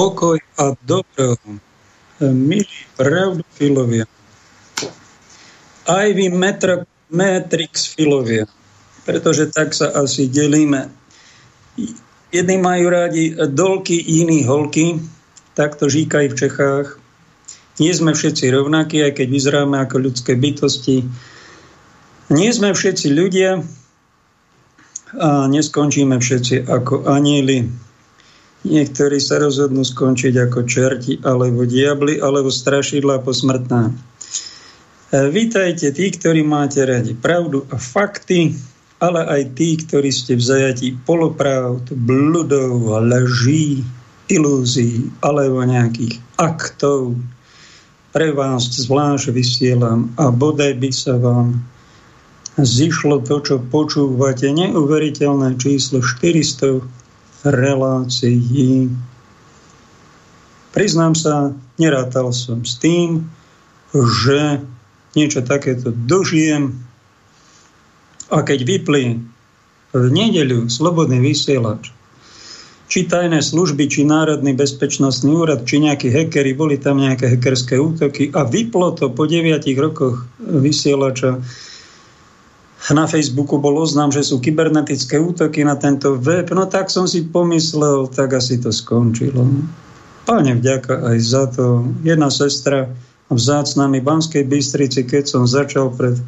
Pokoj a dobro, milí pravdofilovia, aj vy metro, Matrix filovia, pretože tak sa asi delíme. Jedni majú rádi dolky, iní holky, tak to žíka v Čechách. Nie sme všetci rovnakí, aj keď vyzeráme ako ľudské bytosti. Nie sme všetci ľudia a neskončíme všetci ako anieli. Niektorí sa rozhodnú skončiť ako čerti, alebo diabli, alebo strašidla posmrtná. E, vítajte tí, ktorí máte radi pravdu a fakty, ale aj tí, ktorí ste v zajatí polopravd, bludov, leží, ilúzií alebo nejakých aktov. Pre vás zvlášť vysielam a bodaj by sa vám zišlo to, čo počúvate, neuveriteľné číslo 400 relácií. Priznám sa, nerátal som s tým, že niečo takéto dožijem a keď vyplí v nedeľu slobodný vysielač, či tajné služby, či Národný bezpečnostný úrad, či nejakí hekery, boli tam nejaké hekerské útoky a vyplo to po 9 rokoch vysielača na Facebooku bol oznám, že sú kybernetické útoky na tento web, no tak som si pomyslel, tak asi to skončilo. Páne vďaka aj za to. Jedna sestra vzácna mi Banskej Bystrici, keď som začal pred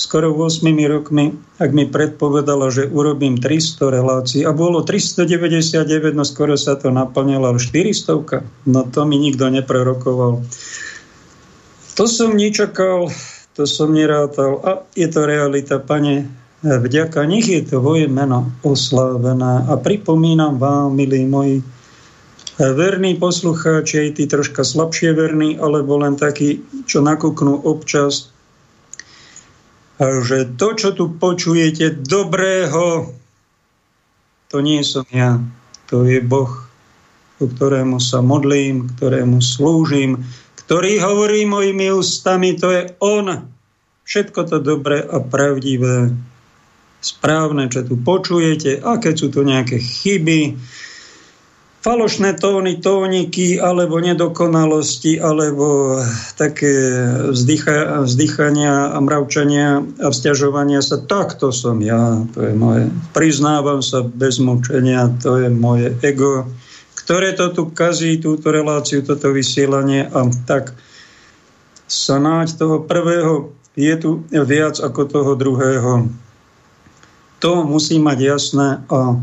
skoro 8 rokmi, ak mi predpovedala, že urobím 300 relácií a bolo 399, no skoro sa to naplnilo, ale 400, no to mi nikto neprerokoval. To som nečakal, to som nerátal. A je to realita, pane, vďaka nich je to voje meno oslávené. A pripomínam vám, milí moji, verní poslucháči, aj tí troška slabšie verní, alebo len takí, čo nakúknú občas, že to, čo tu počujete dobrého, to nie som ja, to je Boh, ku ktorému sa modlím, ktorému slúžim, ktorý hovorí mojimi ústami, to je On. Všetko to dobré a pravdivé, správne, čo tu počujete, a keď sú tu nejaké chyby, falošné tóny, tóniky, alebo nedokonalosti, alebo také vzdycha, vzdychania a mravčania a vzťažovania sa, tak to som ja, to je moje. Priznávam sa bez mučenia, to je moje ego ktoré to tu kazí, túto reláciu, toto vysielanie a tak sanáť toho prvého je tu viac ako toho druhého. To musím mať jasné a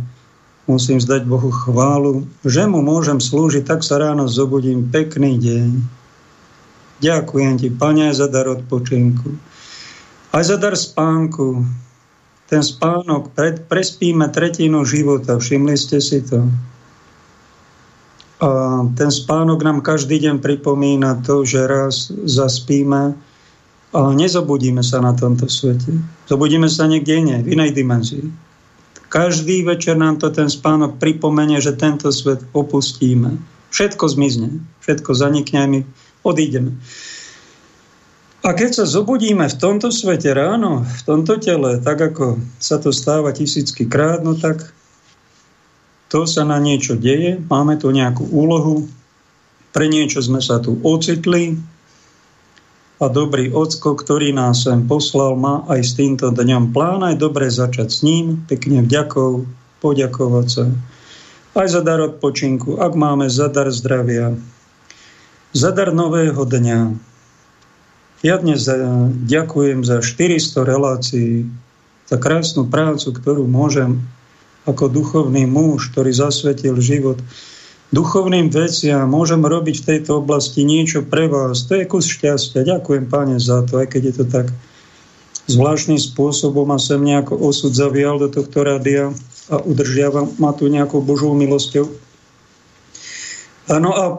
musím zdať Bohu chválu, že mu môžem slúžiť, tak sa ráno zobudím. Pekný deň. Ďakujem ti, Pane, za dar odpočinku. Aj za dar spánku. Ten spánok, pred, prespíme tretinu života, všimli ste si to? A ten spánok nám každý deň pripomína to, že raz zaspíme a nezobudíme sa na tomto svete. Zobudíme sa niekde iné, v inej dimenzii. Každý večer nám to ten spánok pripomenie, že tento svet opustíme. Všetko zmizne, všetko zanikne a my odídeme. A keď sa zobudíme v tomto svete ráno, v tomto tele, tak ako sa to stáva tisícky krát, no tak to sa na niečo deje, máme tu nejakú úlohu, pre niečo sme sa tu ocitli a dobrý ocko, ktorý nás sem poslal, má aj s týmto dňom plán, aj dobre začať s ním, pekne vďakov, poďakovať sa. Aj za dar odpočinku, ak máme za dar zdravia, za dar nového dňa. Ja dnes ďakujem za 400 relácií, za krásnu prácu, ktorú môžem ako duchovný muž, ktorý zasvetil život duchovným veciam, môžem robiť v tejto oblasti niečo pre vás. To je kus šťastia. Ďakujem, páne, za to, aj keď je to tak zvláštnym spôsobom a sem nejako osud zavial do tohto rádia a udržiavam ma tu nejakou Božou milosťou. Áno a e,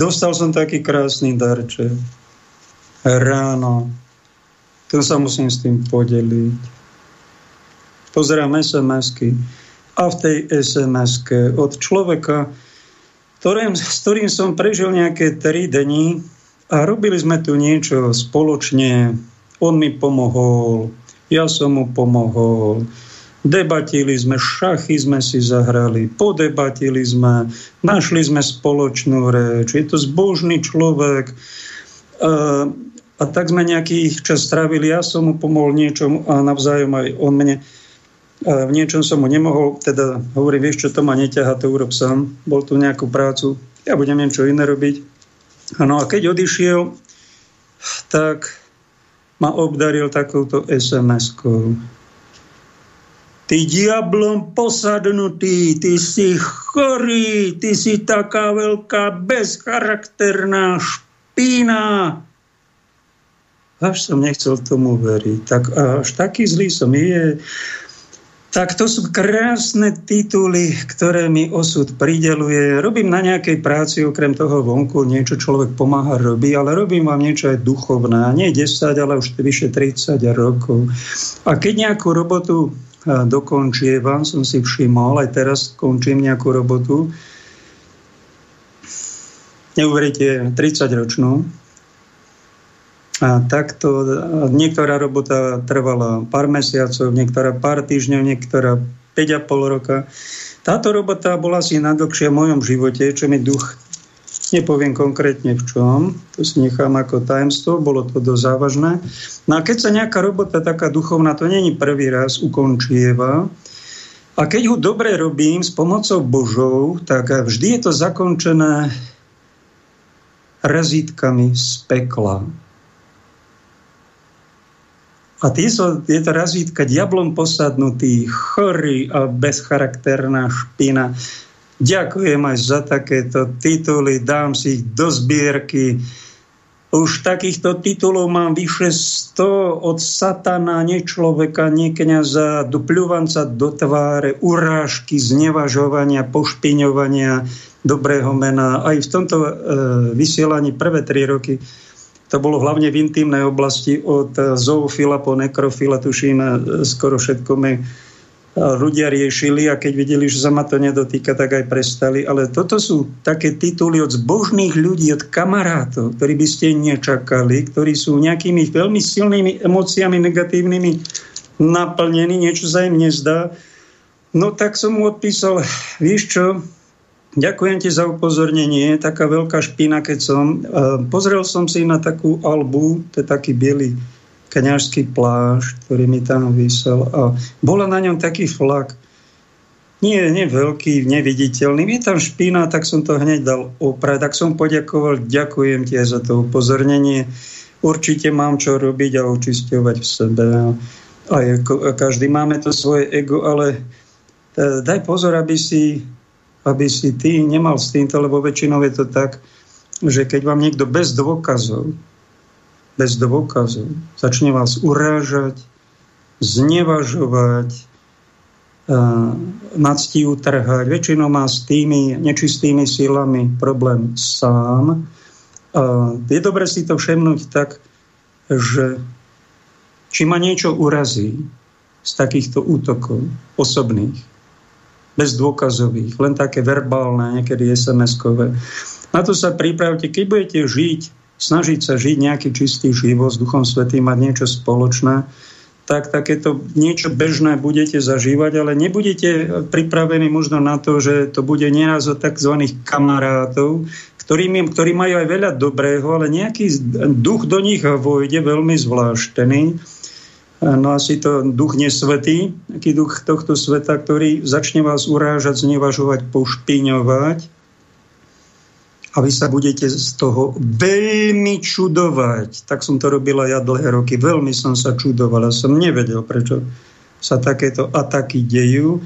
dostal som taký krásny darček. Ráno. Tu sa musím s tým podeliť pozerám SMS-ky a v tej sms od človeka, ktorým, s ktorým som prežil nejaké tri dni a robili sme tu niečo spoločne. On mi pomohol, ja som mu pomohol. Debatili sme, šachy sme si zahrali, podebatili sme, našli sme spoločnú reč. Je to zbožný človek. A, a tak sme nejaký čas strávili. Ja som mu pomohol niečom a navzájom aj on mne. V niečom som mu nemohol, teda hovorím, vieš čo, to ma neťaha, to urob sám. Bol tu nejakú prácu, ja budem niečo iné robiť. No a keď odišiel, tak ma obdaril takouto SMS-kou. Ty diablom posadnutý, ty si chorý, ty si taká veľká bezcharakterná špína. Až som nechcel tomu veriť. Tak až taký zlý som je. Tak to sú krásne tituly, ktoré mi osud prideluje. Robím na nejakej práci, okrem toho vonku, niečo človek pomáha robí, ale robím vám niečo aj duchovné. Nie 10, ale už vyše 30 rokov. A keď nejakú robotu dokončievam, som si všimol, aj teraz končím nejakú robotu, neuveríte, 30 ročnú, a takto niektorá robota trvala pár mesiacov, niektorá pár týždňov, niektorá 5,5 roka. Táto robota bola asi najdlhšia v mojom živote, čo mi duch nepoviem konkrétne v čom, to si nechám ako tajemstvo, bolo to dosť závažné. No a keď sa nejaká robota taká duchovná, to není prvý raz, ukončieva, a keď ho dobre robím s pomocou Božou, tak vždy je to zakončené razítkami z pekla. A tie sú, je to razítka diablom posadnutý, chorý a bezcharakterná špina. Ďakujem aj za takéto tituly, dám si ich do zbierky. Už takýchto titulov mám vyše 100 od satana, nie človeka, nie kniaza, do pľuvanca do tváre, urážky, znevažovania, pošpiňovania dobrého mena. Aj v tomto e, vysielaní prvé tri roky to bolo hlavne v intimnej oblasti od zoofila po nekrofila, tuším, skoro všetko mi ľudia riešili a keď videli, že sa ma to nedotýka, tak aj prestali. Ale toto sú také tituly od zbožných ľudí, od kamarátov, ktorí by ste nečakali, ktorí sú nejakými veľmi silnými emóciami negatívnymi naplnení, niečo sa im nezdá. No tak som mu odpísal, víš čo, Ďakujem ti za upozornenie. Taká veľká špina, keď som. Pozrel som si na takú albu, to je taký biely kňažský pláž, ktorý mi tam vysel a bola na ňom taký flak. Nie, nie veľký, neviditeľný. Je tam špina, tak som to hneď dal oprať. Tak som poďakoval, ďakujem ti za to upozornenie. Určite mám čo robiť a očisťovať v sebe. A každý máme to svoje ego, ale e, daj pozor, aby si aby si ty nemal s týmto, lebo väčšinou je to tak, že keď vám niekto bez dôkazov, bez dôkazov začne vás urážať, znevažovať, nadstí utrhať, väčšinou má s tými nečistými silami problém sám. Je dobre si to všemnúť tak, že či ma niečo urazí z takýchto útokov osobných, bez dôkazových, len také verbálne, niekedy SMS-kové. Na to sa pripravte, keď budete žiť, snažiť sa žiť nejaký čistý život s Duchom Svetým, mať niečo spoločné, tak takéto niečo bežné budete zažívať, ale nebudete pripravení možno na to, že to bude nieraz od tzv. kamarátov, ktorí, ktorí majú aj veľa dobrého, ale nejaký duch do nich vojde veľmi zvláštny No asi to duch nesvetý, taký duch tohto sveta, ktorý začne vás urážať, znevažovať, pošpiňovať a vy sa budete z toho veľmi čudovať. Tak som to robila ja dlhé roky. Veľmi som sa čudoval a som nevedel, prečo sa takéto ataky dejú.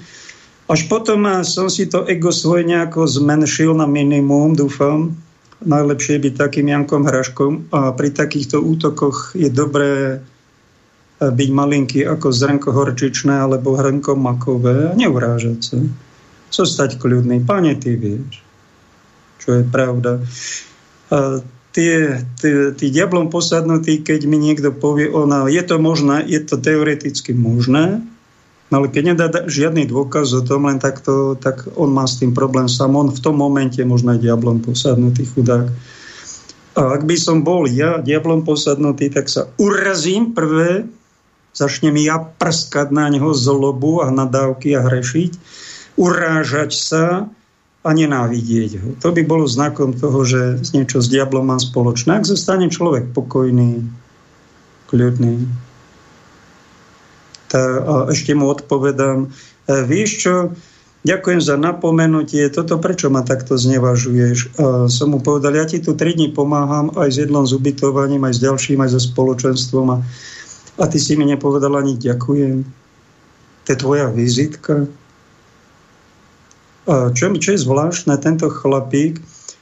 Až potom som si to ego svoje nejako zmenšil na minimum, dúfam. Najlepšie byť takým Jankom Hraškom a pri takýchto útokoch je dobré byť malinký ako zrnko horčičné alebo hrnko makové a neurážať sa. Zostať kľudný. Pane, ty vieš, čo je pravda. A tie, tie, tí diablom posadnutí, keď mi niekto povie, ona, je to možné, je to teoreticky možné, ale keď nedá žiadny dôkaz o tom, len takto, tak on má s tým problém sám. On v tom momente možno aj diablom posadnutý chudák. A ak by som bol ja diablom posadnutý, tak sa urazím prvé, začnem ja prskať na neho zlobu a nadávky a hrešiť, urážať sa a nenávidieť ho. To by bolo znakom toho, že niečo s diablom mám spoločné. Ak zostane človek pokojný, kľudný, tá, a ešte mu odpovedám, e, vieš čo, ďakujem za napomenutie, toto prečo ma takto znevažuješ? A som mu povedal, ja ti tu tri dní pomáham aj s jedlom, s ubytovaním, aj s ďalším, aj so spoločenstvom a, a ty si mi nepovedal ani ďakujem. To je tvoja vizitka. A čo, čo je zvláštne, tento chlapík,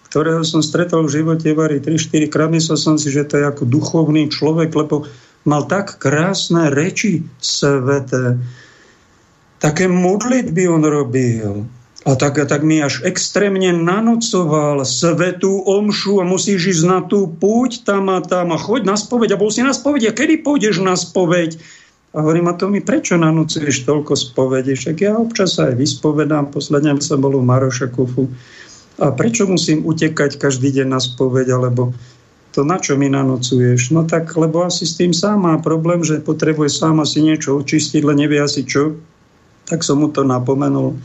ktorého som stretol v živote Vary 3-4 krát, myslel som si, že to je ako duchovný človek, lebo mal tak krásne reči sveté. Také modlitby on robil. A tak, tak mi až extrémne nanocoval svetú omšu a musíš ísť na tú púť tam a tam a choď na spoveď. A bol si na spoveď. A kedy pôjdeš na spoveď? A hovorím, a to mi prečo nanúcuješ toľko spovedí? Však ja občas aj vyspovedám. Posledne som bol u Maroša Kufu. A prečo musím utekať každý deň na spoveď? Alebo to na čo mi nanocuješ? No tak, lebo asi s tým sám má problém, že potrebuje sám asi niečo očistiť, len nevie asi čo. Tak som mu to napomenul.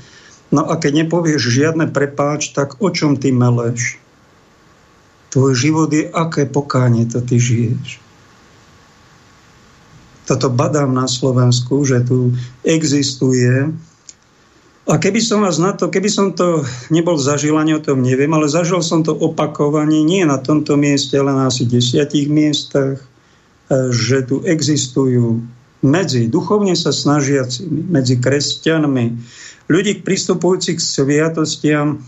No a keď nepovieš žiadne prepáč, tak o čom ty meleš? Tvoj život je aké pokánie to ty žiješ. Toto badám na Slovensku, že tu existuje a keby som vás na to, keby som to nebol zažil, ani o tom neviem, ale zažil som to opakovanie, nie na tomto mieste, ale na asi desiatich miestach, e, že tu existujú medzi duchovne sa snažiacimi, medzi kresťanmi, ľudí pristupujúcich k sviatostiam,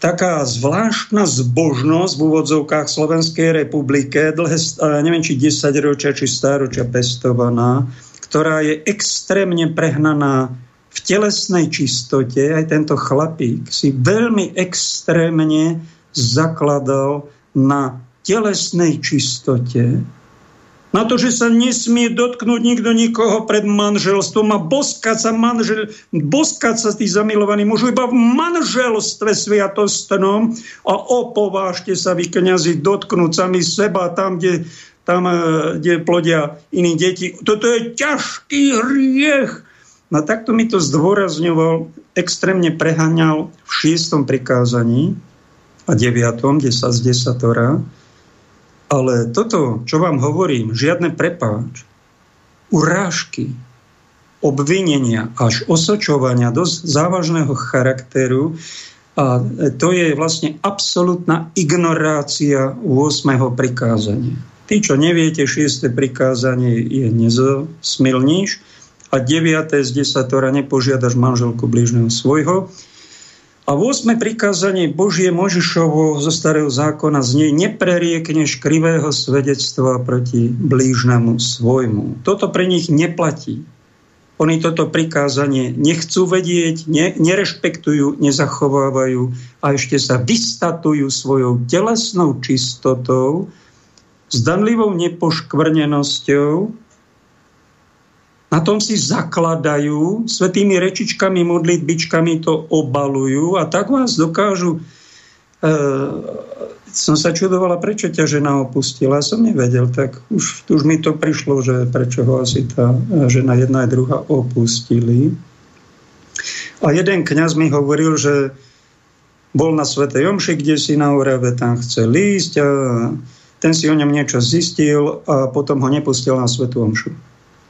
taká zvláštna zbožnosť v úvodzovkách Slovenskej republike, dlhé, neviem, či 10 ročia, či stáročia pestovaná, ktorá je extrémne prehnaná v telesnej čistote, aj tento chlapík si veľmi extrémne zakladal na telesnej čistote, na to, že sa nesmie dotknúť nikto nikoho pred manželstvom a boskať sa, manžel, boskať sa tí zamilovaní môžu iba v manželstve sviatostnom a opovážte sa vy kniazy dotknúť sami seba tam, kde, tam, eh, kde plodia iní deti. Toto je ťažký hriech. No takto mi to zdôrazňoval, extrémne preháňal v šiestom prikázaní a deviatom, kde sa z desatora. Ale toto, čo vám hovorím, žiadne prepáč, urážky, obvinenia až osočovania dosť závažného charakteru a to je vlastne absolútna ignorácia 8. prikázania. Tí, čo neviete, 6. prikázanie je nezosmilníš, a 9. z desatora nepožiadaš manželku blížneho svojho. A v 8. prikázanie Božie Možišovo zo starého zákona z nej nepreriekneš krivého svedectva proti blížnemu svojmu. Toto pre nich neplatí. Oni toto prikázanie nechcú vedieť, ne, nerešpektujú, nezachovávajú a ešte sa vystatujú svojou telesnou čistotou, zdanlivou nepoškvrnenosťou, na tom si zakladajú, svetými rečičkami, modlitbičkami to obalujú a tak vás dokážu... E, som sa čudovala, prečo ťa žena opustila. Som nevedel, tak už, už mi to prišlo, že prečo ho asi tá žena jedna a druhá opustili. A jeden kňaz mi hovoril, že bol na Svetej Omši, kde si na Orave tam chcel ísť a ten si o ňom niečo zistil a potom ho nepustil na Svetú Omšu.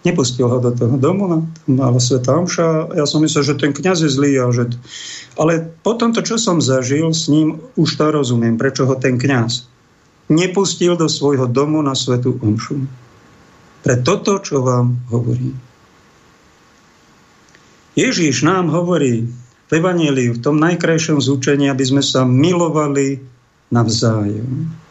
Nepustil ho do toho domu, no, mala sveta omša. Ja som myslel, že ten kniaz je zlý. A že... Ale potom to, čo som zažil s ním, už to rozumiem, prečo ho ten kniaz nepustil do svojho domu na svetu omšu. Pre toto, čo vám hovorím. Ježíš nám hovorí v Evangeliu, v tom najkrajšom zúčení, aby sme sa milovali navzájom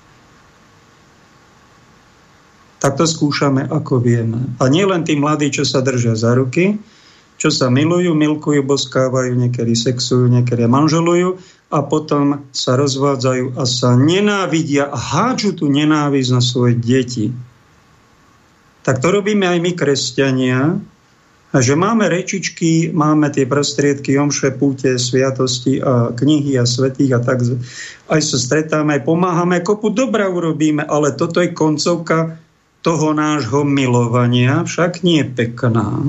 tak to skúšame, ako vieme. A nie len tí mladí, čo sa držia za ruky, čo sa milujú, milkujú, boskávajú, niekedy sexujú, niekedy manželujú a potom sa rozvádzajú a sa nenávidia a hádžu tú nenávisť na svoje deti. Tak to robíme aj my, kresťania, že máme rečičky, máme tie prostriedky, omše, púte, sviatosti a knihy a svetých a tak. Aj sa stretáme, aj pomáhame, kopu dobra urobíme, ale toto je koncovka toho nášho milovania však nie pekná.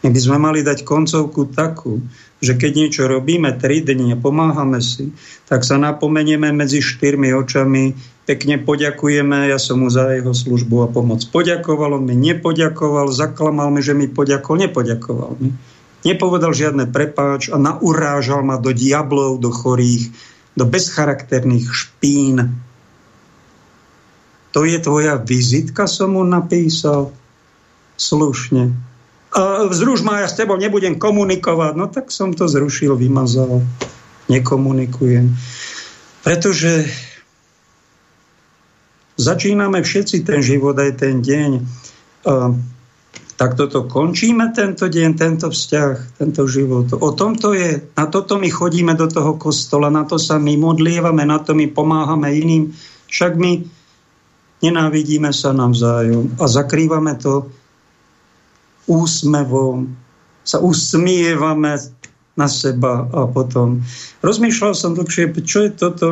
My by sme mali dať koncovku takú, že keď niečo robíme tri dni a pomáhame si, tak sa napomenieme medzi štyrmi očami, pekne poďakujeme, ja som mu za jeho službu a pomoc poďakoval, on mi nepoďakoval, zaklamal mi, že mi poďakoval, nepoďakoval mi. Nepovedal žiadne prepáč a naurážal ma do diablov, do chorých, do bezcharakterných špín, to je tvoja vizitka, som mu napísal. Slušne. A zruš ma, ja s tebou nebudem komunikovať. No tak som to zrušil, vymazal. Nekomunikujem. Pretože začíname všetci ten život aj ten deň. A tak toto končíme tento deň, tento vzťah, tento život. O tom to je. Na toto my chodíme do toho kostola, na to sa my modlievame, na to my pomáhame iným. Však my nenávidíme sa navzájom a zakrývame to úsmevom, sa usmievame na seba a potom. Rozmýšľal som dlhšie, čo je toto,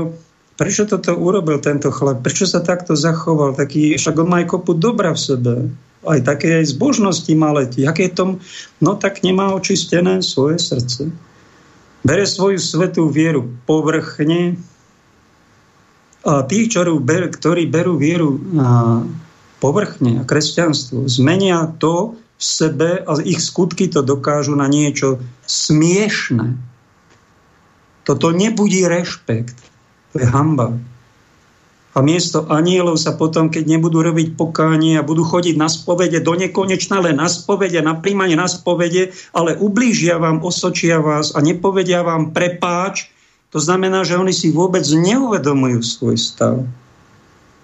prečo toto urobil tento chlap, prečo sa takto zachoval, taký, však on má aj kopu dobra v sebe, aj také aj zbožnosti má letí. Je tom, no tak nemá očistené svoje srdce. Bere svoju svetú vieru povrchne, tí, ktorí berú, vieru povrchne a kresťanstvo, zmenia to v sebe a ich skutky to dokážu na niečo smiešné. Toto nebudí rešpekt. To je hamba. A miesto anielov sa potom, keď nebudú robiť pokánie a budú chodiť na spovede do nekonečna, len na spovede, na príjmanie na spovede, ale ublížia vám, osočia vás a nepovedia vám prepáč, to znamená, že oni si vôbec neuvedomujú svoj stav.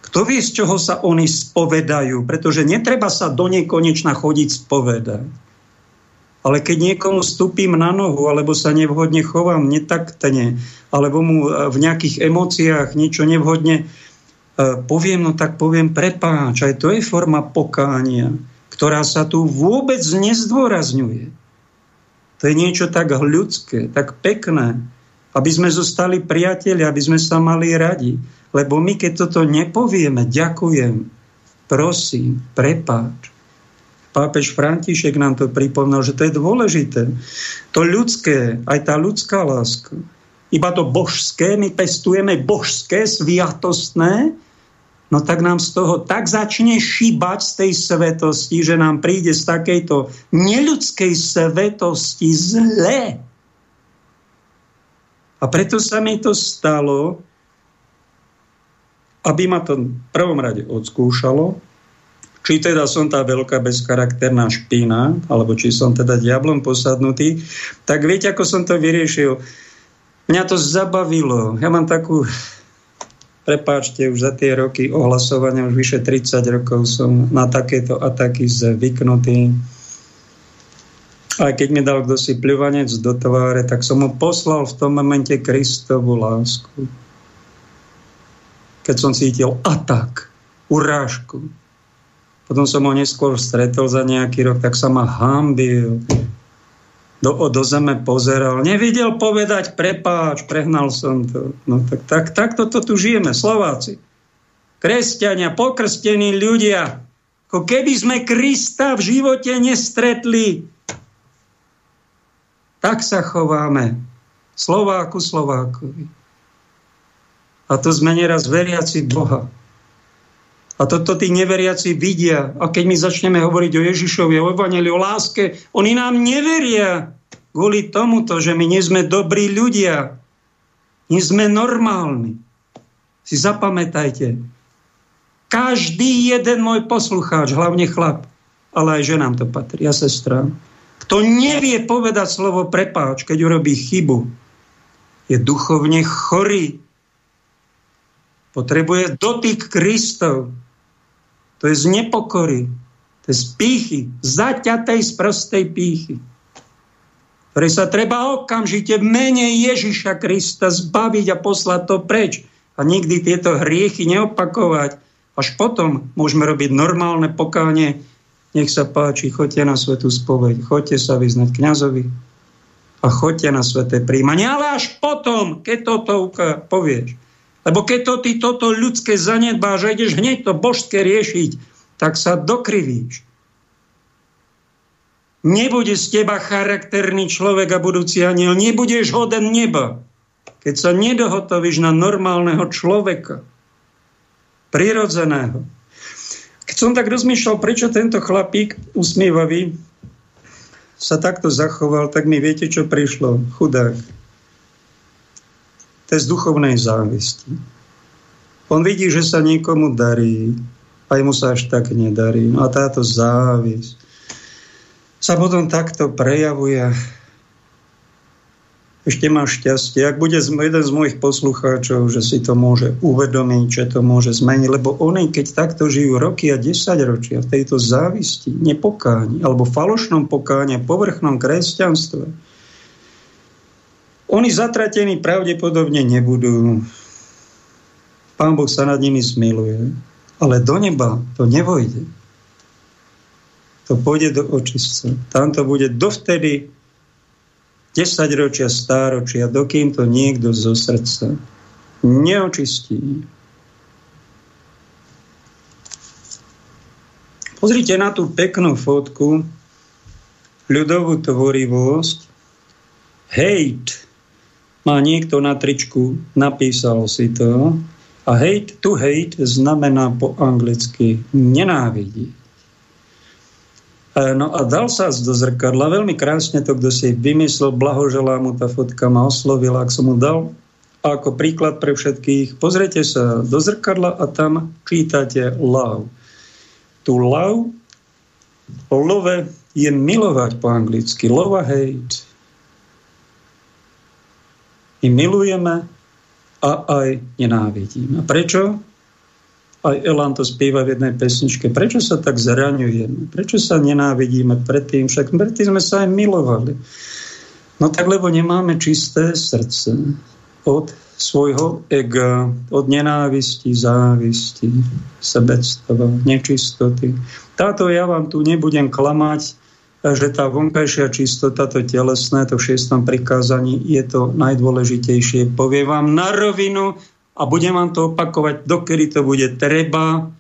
Kto vie, z čoho sa oni spovedajú? Pretože netreba sa do nekonečna chodiť spovedať. Ale keď niekomu stúpim na nohu, alebo sa nevhodne chovám, netaktne, alebo mu e, v nejakých emóciách niečo nevhodne e, poviem, no tak poviem prepáč. Aj to je forma pokánia, ktorá sa tu vôbec nezdôrazňuje. To je niečo tak ľudské, tak pekné aby sme zostali priateľi, aby sme sa mali radi. Lebo my, keď toto nepovieme, ďakujem, prosím, prepáč. Pápež František nám to pripomnul, že to je dôležité. To ľudské, aj tá ľudská láska. Iba to božské, my pestujeme božské, sviatostné, no tak nám z toho tak začne šíbať z tej svetosti, že nám príde z takejto neľudskej svetosti zlé a preto sa mi to stalo, aby ma to v prvom rade odskúšalo, či teda som tá veľká bezcharakterná špína, alebo či som teda diablom posadnutý, tak viete, ako som to vyriešil? Mňa to zabavilo. Ja mám takú, prepáčte, už za tie roky ohlasovania, už vyše 30 rokov som na takéto ataky zvyknutý aj keď mi dal kto si pľuvanec do tváre, tak som mu poslal v tom momente Kristovu lásku. Keď som cítil atak, urážku. Potom som ho neskôr stretol za nejaký rok, tak sa ma hambil. Do, do zeme pozeral. Nevidel povedať prepáč, prehnal som to. No tak, tak, tak toto tu žijeme, Slováci. Kresťania, pokrstení ľudia. Ako keby sme Krista v živote nestretli, tak sa chováme. Slováku Slovákovi. A to sme neraz veriaci Boha. A toto tí neveriaci vidia. A keď my začneme hovoriť o Ježišovi, o Evangeliu, o láske, oni nám neveria kvôli tomuto, že my nie sme dobrí ľudia. Nie sme normálni. Si zapamätajte. Každý jeden môj poslucháč, hlavne chlap, ale aj ženám to patrí, a sestra, kto nevie povedať slovo prepáč, keď urobí chybu, je duchovne chorý. Potrebuje dotyk Kristov. To je z nepokory. To je z pýchy. Zaťatej z prostej pýchy. Ktoré sa treba okamžite v mene Ježiša Krista zbaviť a poslať to preč. A nikdy tieto hriechy neopakovať. Až potom môžeme robiť normálne pokánie, nech sa páči, choďte na svetú spoveď, choďte sa vyznať kňazovi a choďte na sveté príjmanie. Ale až potom, keď toto povieš, Lebo keď to ty toto ľudské zanedbáš a ideš hneď to božské riešiť, tak sa dokrivíš. Nebude z teba charakterný človek a budúci aniel. Nebudeš hoden neba, keď sa nedohotovíš na normálneho človeka. Prirodzeného. Som tak rozmýšľal, prečo tento chlapík usmievavý sa takto zachoval, tak mi viete, čo prišlo? Chudák. To je z duchovnej závisti. On vidí, že sa niekomu darí, aj mu sa až tak nedarí. No a táto závisť sa potom takto prejavuje ešte má šťastie. Ak bude jeden z mojich poslucháčov, že si to môže uvedomiť, že to môže zmeniť, lebo oni, keď takto žijú roky a desaťročia v tejto závisti, nepokáni, alebo falošnom pokáni, povrchnom kresťanstve, oni zatratení pravdepodobne nebudú. Pán Boh sa nad nimi smiluje, ale do neba to nevojde. To pôjde do očistca. Tam to bude dovtedy, 10 ročia, stáročia, dokým to niekto zo srdca neočistí. Pozrite na tú peknú fotku, ľudovú tvorivosť. Hate má niekto na tričku, napísal si to. A hate to hate znamená po anglicky nenávidieť. E, no a dal sa do zrkadla, veľmi krásne to, kto si vymyslel, blahoželá mu, tá fotka ma oslovila, ak som mu dal ako príklad pre všetkých, pozrite sa do zrkadla a tam čítate love. Tu love, love je milovať po anglicky, love a hate. My milujeme a aj nenávidíme. Prečo? Aj Elan to spieva v jednej pesničke. Prečo sa tak zraňujeme? Prečo sa nenávidíme predtým? Však predtým sme sa aj milovali. No tak, lebo nemáme čisté srdce od svojho ega, od nenávisti, závisti, sebectva, nečistoty. Táto ja vám tu nebudem klamať, že tá vonkajšia čistota, to telesné, to v šiestom prikázaní je to najdôležitejšie. Poviem vám na rovinu, a budem vám to opakovať, dokedy to bude treba.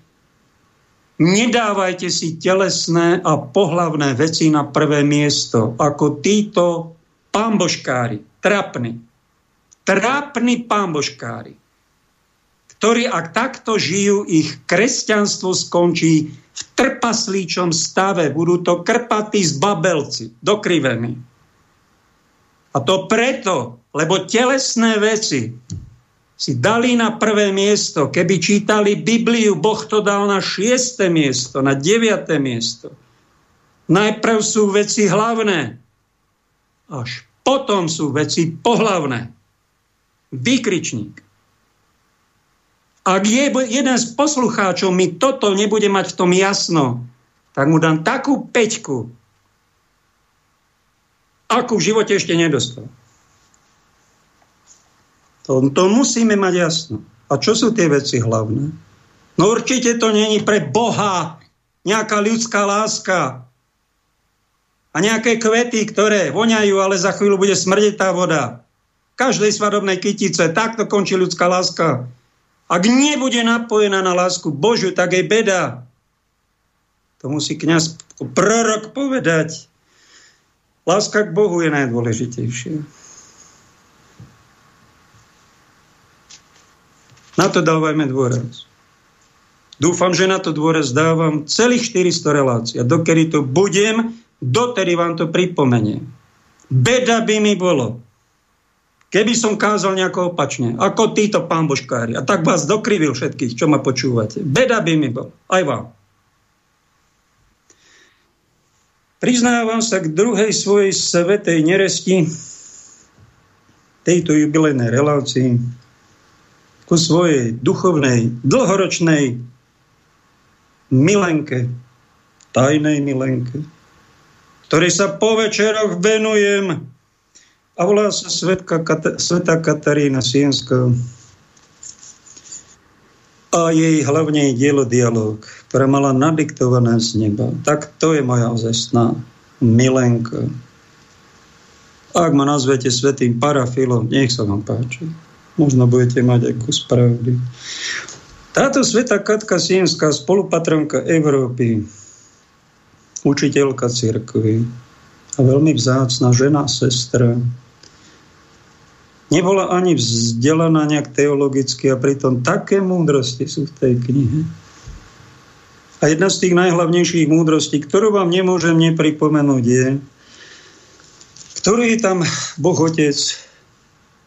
Nedávajte si telesné a pohlavné veci na prvé miesto, ako títo pamboškári, trapní. Trapní pamboškári, ktorí ak takto žijú, ich kresťanstvo skončí v trpaslíčom stave. Budú to krpatí zbabelci, dokrivení. A to preto, lebo telesné veci si dali na prvé miesto. Keby čítali Bibliu, Boh to dal na šieste miesto, na deviate miesto. Najprv sú veci hlavné, až potom sú veci pohlavné. Vykričník. Ak je jeden z poslucháčov mi toto nebude mať v tom jasno, tak mu dám takú peťku, akú v živote ešte nedostal. To, to musíme mať jasno. A čo sú tie veci hlavné? No určite to není pre Boha nejaká ľudská láska a nejaké kvety, ktoré voňajú, ale za chvíľu bude smrdeť tá voda. Každej svadobnej kytice. Takto končí ľudská láska. Ak nebude napojená na lásku Božiu, tak je beda. To musí kniaz prorok povedať. Láska k Bohu je najdôležitejšia. Na to dávajme dôraz. Dúfam, že na to dôraz dávam celých 400 relácií. A dokedy to budem, dotedy vám to pripomeniem. Beda by mi bolo, keby som kázal nejako opačne, ako títo pán Božkári. A tak vás dokrivil všetkých, čo ma počúvate. Beda by mi bol, aj vám. Priznávam sa k druhej svojej svetej neresti tejto jubilejnej relácii ku svojej duchovnej, dlhoročnej milenke, tajnej milenke, ktorej sa po večeroch venujem a volá sa Svetka, Sveta Katarína Sienská a jej hlavne dielo dialog, ktorá mala nadiktované z neba. Tak to je moja ozestná milenka. Ak ma nazvete svetým parafilom, nech sa vám páči. Možno budete mať aj kus pravdy. Táto sveta Katka Sienská, spolupatronka Európy, učiteľka cirkvy a veľmi vzácna žena, sestra, nebola ani vzdelaná nejak teologicky a pritom také múdrosti sú v tej knihe. A jedna z tých najhlavnejších múdrostí, ktorú vám nemôžem nepripomenúť, je, ktorý tam Boh Otec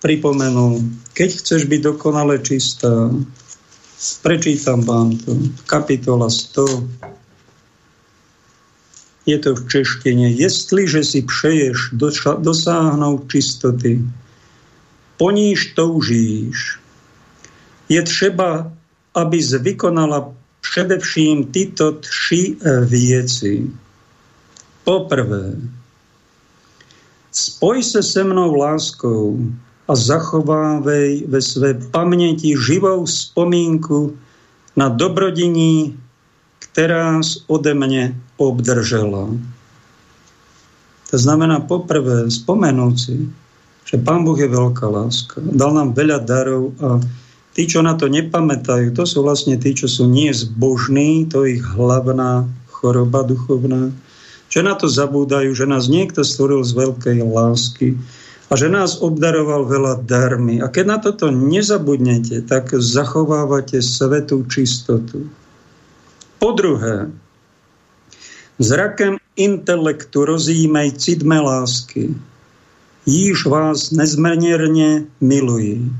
pripomenul. Keď chceš byť dokonale čistá, prečítam vám to. Kapitola 100. Je to v češtine. Jestliže si přeješ dosáhnout čistoty, po níž toužíš, je třeba, aby vykonala především tyto tři věci. Poprvé, spoj se se mnou láskou a zachovávej ve své paměti živou vzpomínku na dobrodiní, která ode mne obdržela. To znamená poprvé spomenúť si, že Pán Boh je veľká láska. Dal nám veľa darov a tí, čo na to nepamätajú, to sú vlastne tí, čo sú nie zbožní, to je ich hlavná choroba duchovná, že na to zabúdajú, že nás niekto stvoril z veľkej lásky a že nás obdaroval veľa darmi. A keď na toto nezabudnete, tak zachovávate svetú čistotu. Po druhé, zrakem intelektu rozjímaj citme lásky. Jíž vás nezmenierne milují.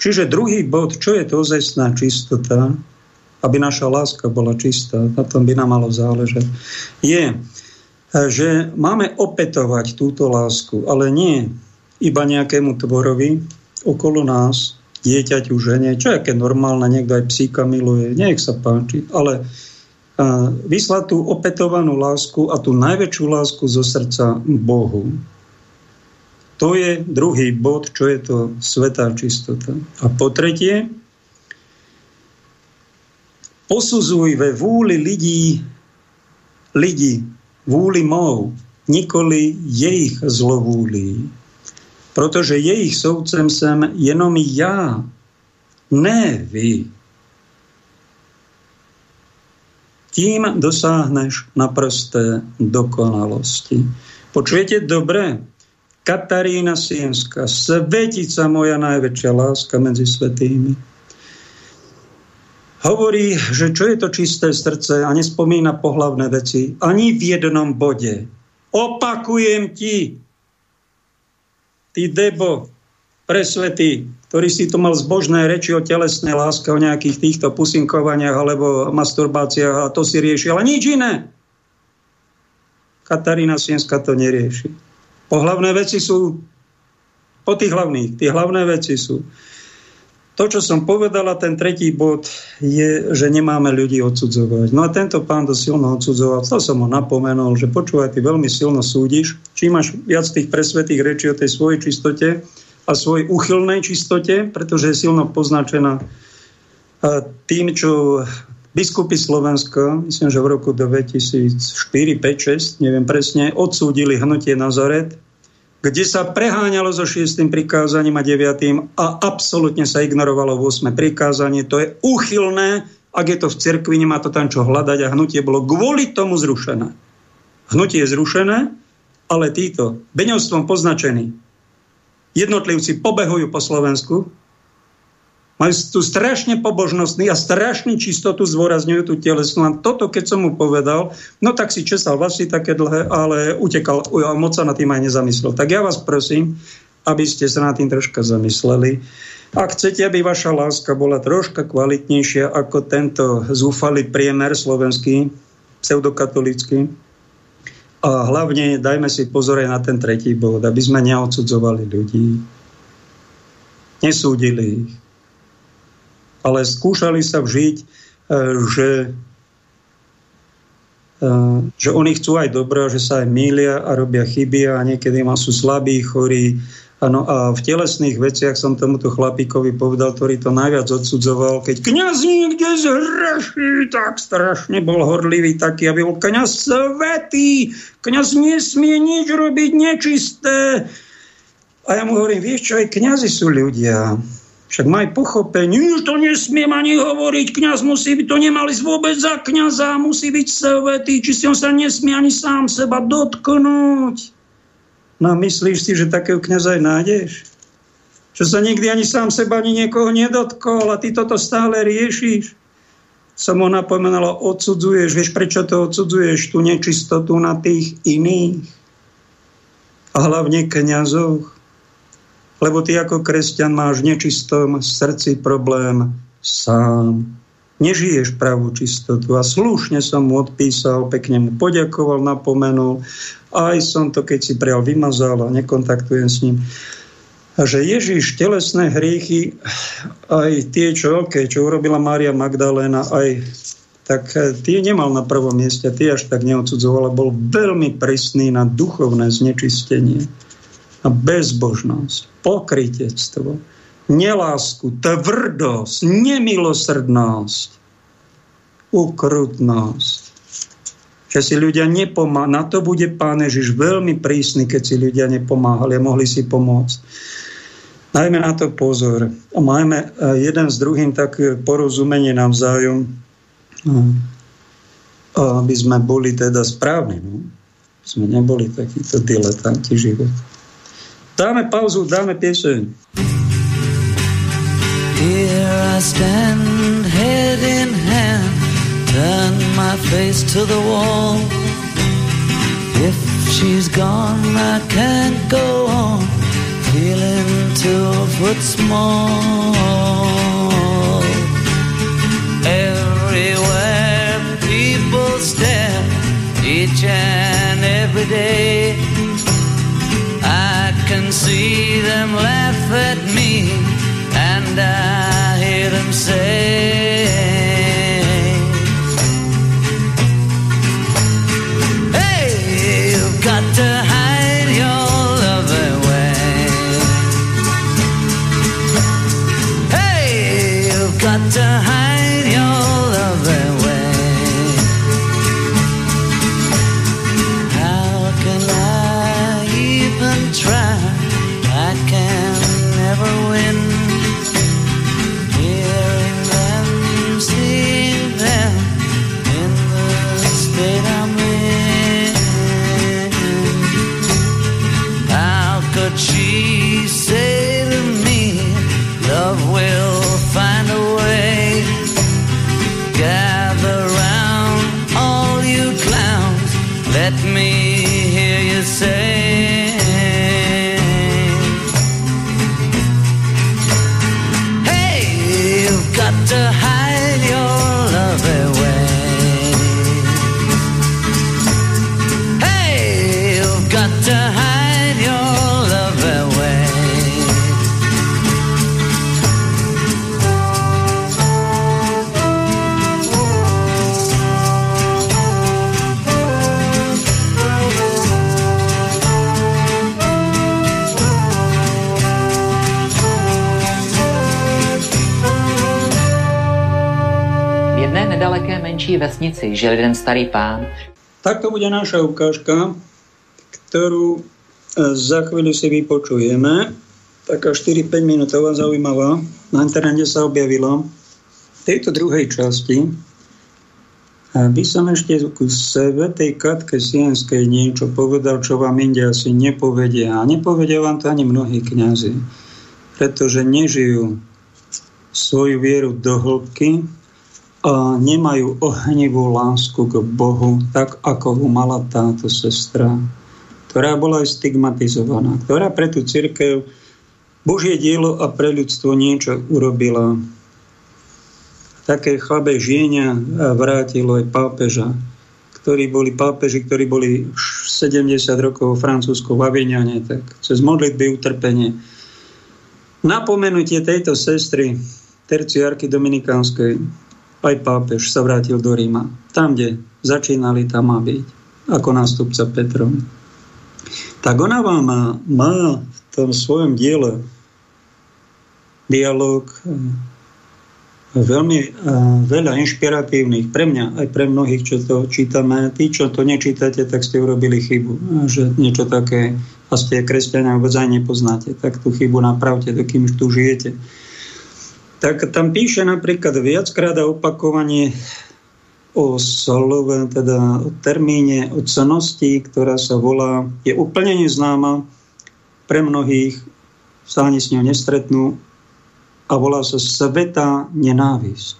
Čiže druhý bod, čo je to ozajstná čistota, aby naša láska bola čistá, na tom by nám malo záležať, je, že máme opetovať túto lásku, ale nie iba nejakému tvorovi okolo nás, dieťaťu, žene, čo je aké normálne, niekto aj psíka miluje, nech sa páči, ale vyslať tú opetovanú lásku a tú najväčšiu lásku zo srdca Bohu. To je druhý bod, čo je to svetá čistota. A po tretie, posudzuj ve vúli lidí, lidí, vúli mou, nikoli jejich zlovúlí. Protože jejich soudcem jsem jenom já, ne vy. Tím dosáhneš naprosté dokonalosti. Počujete dobre? Katarína Sienská, svetica moja najväčšia láska medzi svetými hovorí, že čo je to čisté srdce a nespomína pohlavné veci ani v jednom bode. Opakujem ti, ty debo, presvetý, ktorý si tu mal zbožné reči o telesnej láske, o nejakých týchto pusinkovaniach alebo masturbáciách a to si rieši, ale nič iné. Katarína Sienska to nerieši. Pohlavné veci sú po tých hlavných. Tie hlavné veci sú to, čo som povedala, ten tretí bod je, že nemáme ľudí odsudzovať. No a tento pán to silno odsudzoval. To som ho napomenul, že počúvaj, ty veľmi silno súdiš. Čím máš viac tých presvetých rečí o tej svojej čistote a svojej uchylnej čistote, pretože je silno poznačená tým, čo biskupy Slovenska, myslím, že v roku 2004, 5, 6, neviem presne, odsúdili hnutie Nazaret, kde sa preháňalo so 6. prikázaním a 9. a absolútne sa ignorovalo 8. prikázanie. To je úchylné, ak je to v cirkvi, nemá to tam čo hľadať a hnutie bolo kvôli tomu zrušené. Hnutie je zrušené, ale títo beňovstvom poznačení jednotlivci pobehujú po Slovensku, majú tu strašne pobožnostný a strašne čistotu zdôrazňujú tú telesnú. A toto, keď som mu povedal, no tak si česal vlasy také dlhé, ale utekal a moc sa na tým aj nezamyslel. Tak ja vás prosím, aby ste sa na tým troška zamysleli. Ak chcete, aby vaša láska bola troška kvalitnejšia ako tento zúfalý priemer slovenský, pseudokatolický, a hlavne dajme si pozor aj na ten tretí bod, aby sme neodsudzovali ľudí, nesúdili ich, ale skúšali sa vžiť, e, že, e, že oni chcú aj dobro, že sa aj mília a robia chyby a niekedy má sú slabí, chorí. Ano, a v telesných veciach som tomuto chlapíkovi povedal, ktorý to najviac odsudzoval, keď kniaz niekde zhreší, tak strašne bol horlivý taký, aby bol kniaz svetý. Kniaz nesmie nič robiť nečisté A ja mu hovorím, vieš čo, aj kňazi sú ľudia. Však maj pochopenie, to nesmiem ani hovoriť, kňaz musí byť, to nemali vôbec za kňaza, musí byť svetý, či si on sa nesmie ani sám seba dotknúť. No myslíš si, že takého kňaza aj nájdeš? Že sa nikdy ani sám seba, ani niekoho nedotkol a ty toto stále riešiš? Som ho napomenala, odsudzuješ, vieš prečo to odsudzuješ, tú nečistotu na tých iných? A hlavne kňazov, lebo ty ako kresťan máš v nečistom srdci problém sám. Nežiješ pravú čistotu. A slušne som mu odpísal, pekne mu poďakoval, napomenul. Aj som to, keď si prial, vymazal a nekontaktujem s ním. A že Ježiš telesné hriechy, aj tie, čo, okay, čo urobila Mária Magdaléna, aj tak eh, tie nemal na prvom mieste, tie až tak neodsudzoval, bol veľmi presný na duchovné znečistenie bezbožnosť, pokrytectvo, nelásku, tvrdosť, nemilosrdnosť, ukrutnosť. Že si ľudia nepomáhali. Na to bude Pán Ježiš veľmi prísny, keď si ľudia nepomáhali a mohli si pomôcť. Najmä na to pozor. A majme e, jeden s druhým tak porozumenie navzájom, no. aby sme boli teda správni. No? Sme neboli takíto diletanti života. Dáme pauzu, dáme pieseň. Here I stand, head in hand, turn my face to the wall. If she's gone, I can't go on, feeling two foot small. Everywhere people stare, each and every day can see them laugh at me, and I hear them say, Hey, you've got to žil jeden starý pán. Tak to bude naša ukážka, ktorú e, za chvíľu si vypočujeme. Taká 4-5 minútová zaujímavá. Na internete sa objavilo v tejto druhej časti by som ešte ku sebe tej Katke Sienskej niečo povedal, čo vám inde asi nepovedia. A nepovedia vám to ani mnohí kňazi, pretože nežijú svoju vieru do hĺbky, nemajú ohnivú lásku k Bohu, tak ako ho mala táto sestra, ktorá bola aj stigmatizovaná, ktorá pre tú církev Božie dielo a pre ľudstvo niečo urobila. Také chabé žienia vrátilo aj pápeža, ktorí boli pápeži, ktorí boli 70 rokov v Francúzsku v Avignane, tak cez modlitby utrpenie. Napomenutie tejto sestry terciárky dominikánskej aj pápež sa vrátil do Ríma. Tam, kde začínali, tam má byť, ako nástupca Petrom. Tak ona vám má, má v tom svojom diele dialog veľmi uh, veľa inšpiratívnych pre mňa, aj pre mnohých, čo to čítame. Tí, čo to nečítate, tak ste urobili chybu. Že niečo také a ste kresťania vôbec aj nepoznáte. Tak tú chybu napravte, dokým tu žijete. Tak tam píše napríklad viackrát a opakovanie o slove, teda o termíne, o cenosti, ktorá sa volá, je úplne neznáma pre mnohých, sa ani s ňou nestretnú, a volá sa Sveta nenávisť.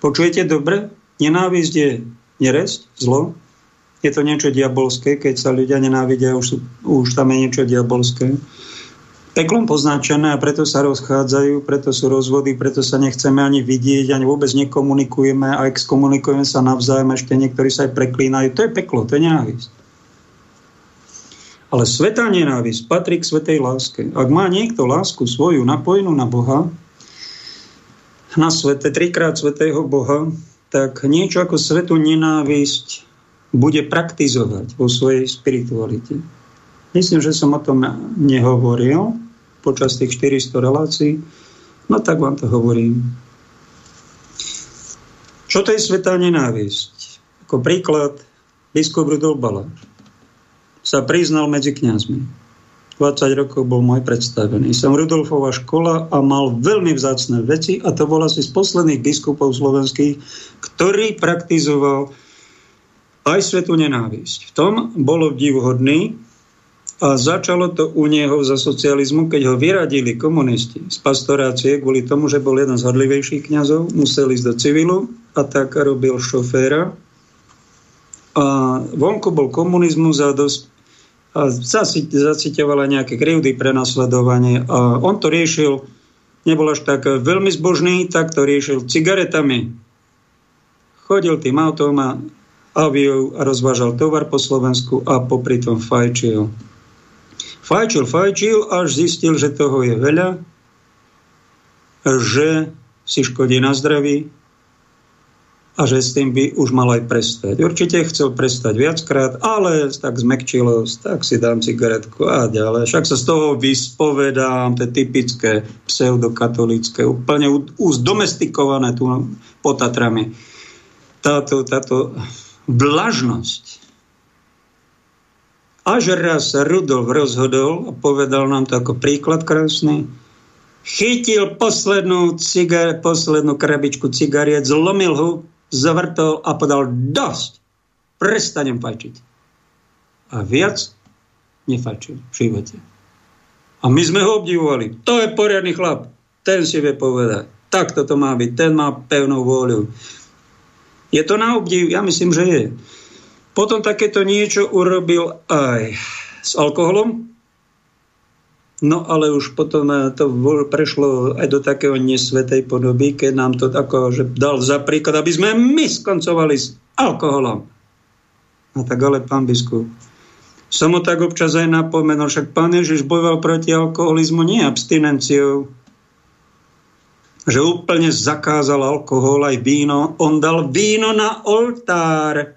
Počujete dobre? Nenávisť je neresť, zlo. Je to niečo diabolské, keď sa ľudia nenávidia, už, už tam je niečo diabolské. Peklom poznačené a preto sa rozchádzajú, preto sú rozvody, preto sa nechceme ani vidieť, ani vôbec nekomunikujeme a exkomunikujeme sa navzájom, ešte niektorí sa aj preklínajú. To je peklo, to je nenávisť. Ale svetá nenávisť patrí k svetej láske. Ak má niekto lásku svoju napojenú na Boha, na svete, trikrát svetého Boha, tak niečo ako svetú nenávisť bude praktizovať vo svojej spiritualite. Myslím, že som o tom nehovoril počas tých 400 relácií, no tak vám to hovorím. Čo to je svetá nenávisť? Ako príklad, biskup Rudolf Baláš sa priznal medzi kňazmi. 20 rokov bol môj predstavený. Som Rudolfová škola a mal veľmi vzácne veci a to bol asi z posledných biskupov slovenských, ktorý praktizoval aj svetu nenávisť. V tom bolo divhodný a začalo to u neho za socializmu, keď ho vyradili komunisti z pastorácie kvôli tomu, že bol jeden z hodlivejších kňazov, musel ísť do civilu a tak robil šoféra. A vonku bol komunizmus a dosť a zacitovala nejaké krivdy, prenasledovanie a on to riešil, nebol až tak veľmi zbožný, tak to riešil cigaretami. Chodil tým autom a a rozvážal tovar po Slovensku a popri tom fajčil. Fajčil, fajčil, až zistil, že toho je veľa, že si škodí na zdraví, a že s tým by už mal aj prestať. Určite chcel prestať viackrát, ale tak zmekčilo, tak si dám cigaretku a ďalej. Však sa z toho vyspovedám, to je typické pseudokatolické, úplne uzdomestikované tu pod Tatrami. Táto, táto vlažnosť. Až raz Rudolf rozhodol a povedal nám to ako príklad krásny, chytil poslednú, cigar, poslednú krabičku cigariet, zlomil ho zvrtol a podal dosť. Prestanem fajčiť. A viac nefajčil v živote. A my sme ho obdivovali. To je poriadny chlap. Ten si vie povedať. Tak toto má byť. Ten má pevnú vôľu. Je to na obdiv? Ja myslím, že je. Potom takéto niečo urobil aj s alkoholom, No ale už potom eh, to prešlo aj do takého nesvetej podoby, keď nám to tako, že dal za príklad, aby sme my skoncovali s alkoholom. A tak ale pán biskup, som ho tak občas aj napomenul, však pán Ježiš bojoval proti alkoholizmu nie abstinenciou, že úplne zakázal alkohol aj víno. On dal víno na oltár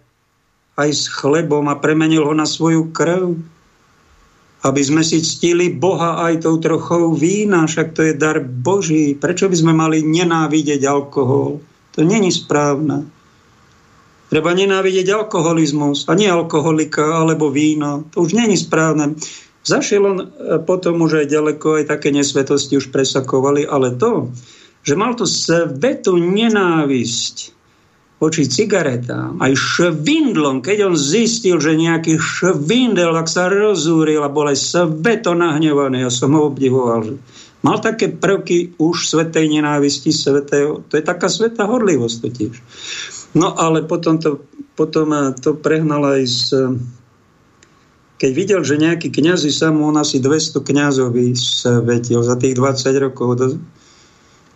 aj s chlebom a premenil ho na svoju krv aby sme si ctili Boha aj tou trochou vína, však to je dar Boží. Prečo by sme mali nenávidieť alkohol? To není správne. Treba nenávidieť alkoholizmus a nie alkoholika alebo víno. To už není správne. Zašiel on e, potom už aj ďaleko, aj také nesvetosti už presakovali, ale to, že mal tu svetu nenávisť voči cigaretám, aj švindlom, keď on zistil, že nejaký švindel, ak sa rozúril a bol aj sveto nahnevaný, ja som ho obdivoval. Že mal také prvky už svetej nenávisti, svetého, to je taká svetá horlivosť totiž. No ale potom to, potom to prehnal aj s keď videl, že nejaký kňazi sa mu on asi 200 kňazov vysvetil za tých 20 rokov,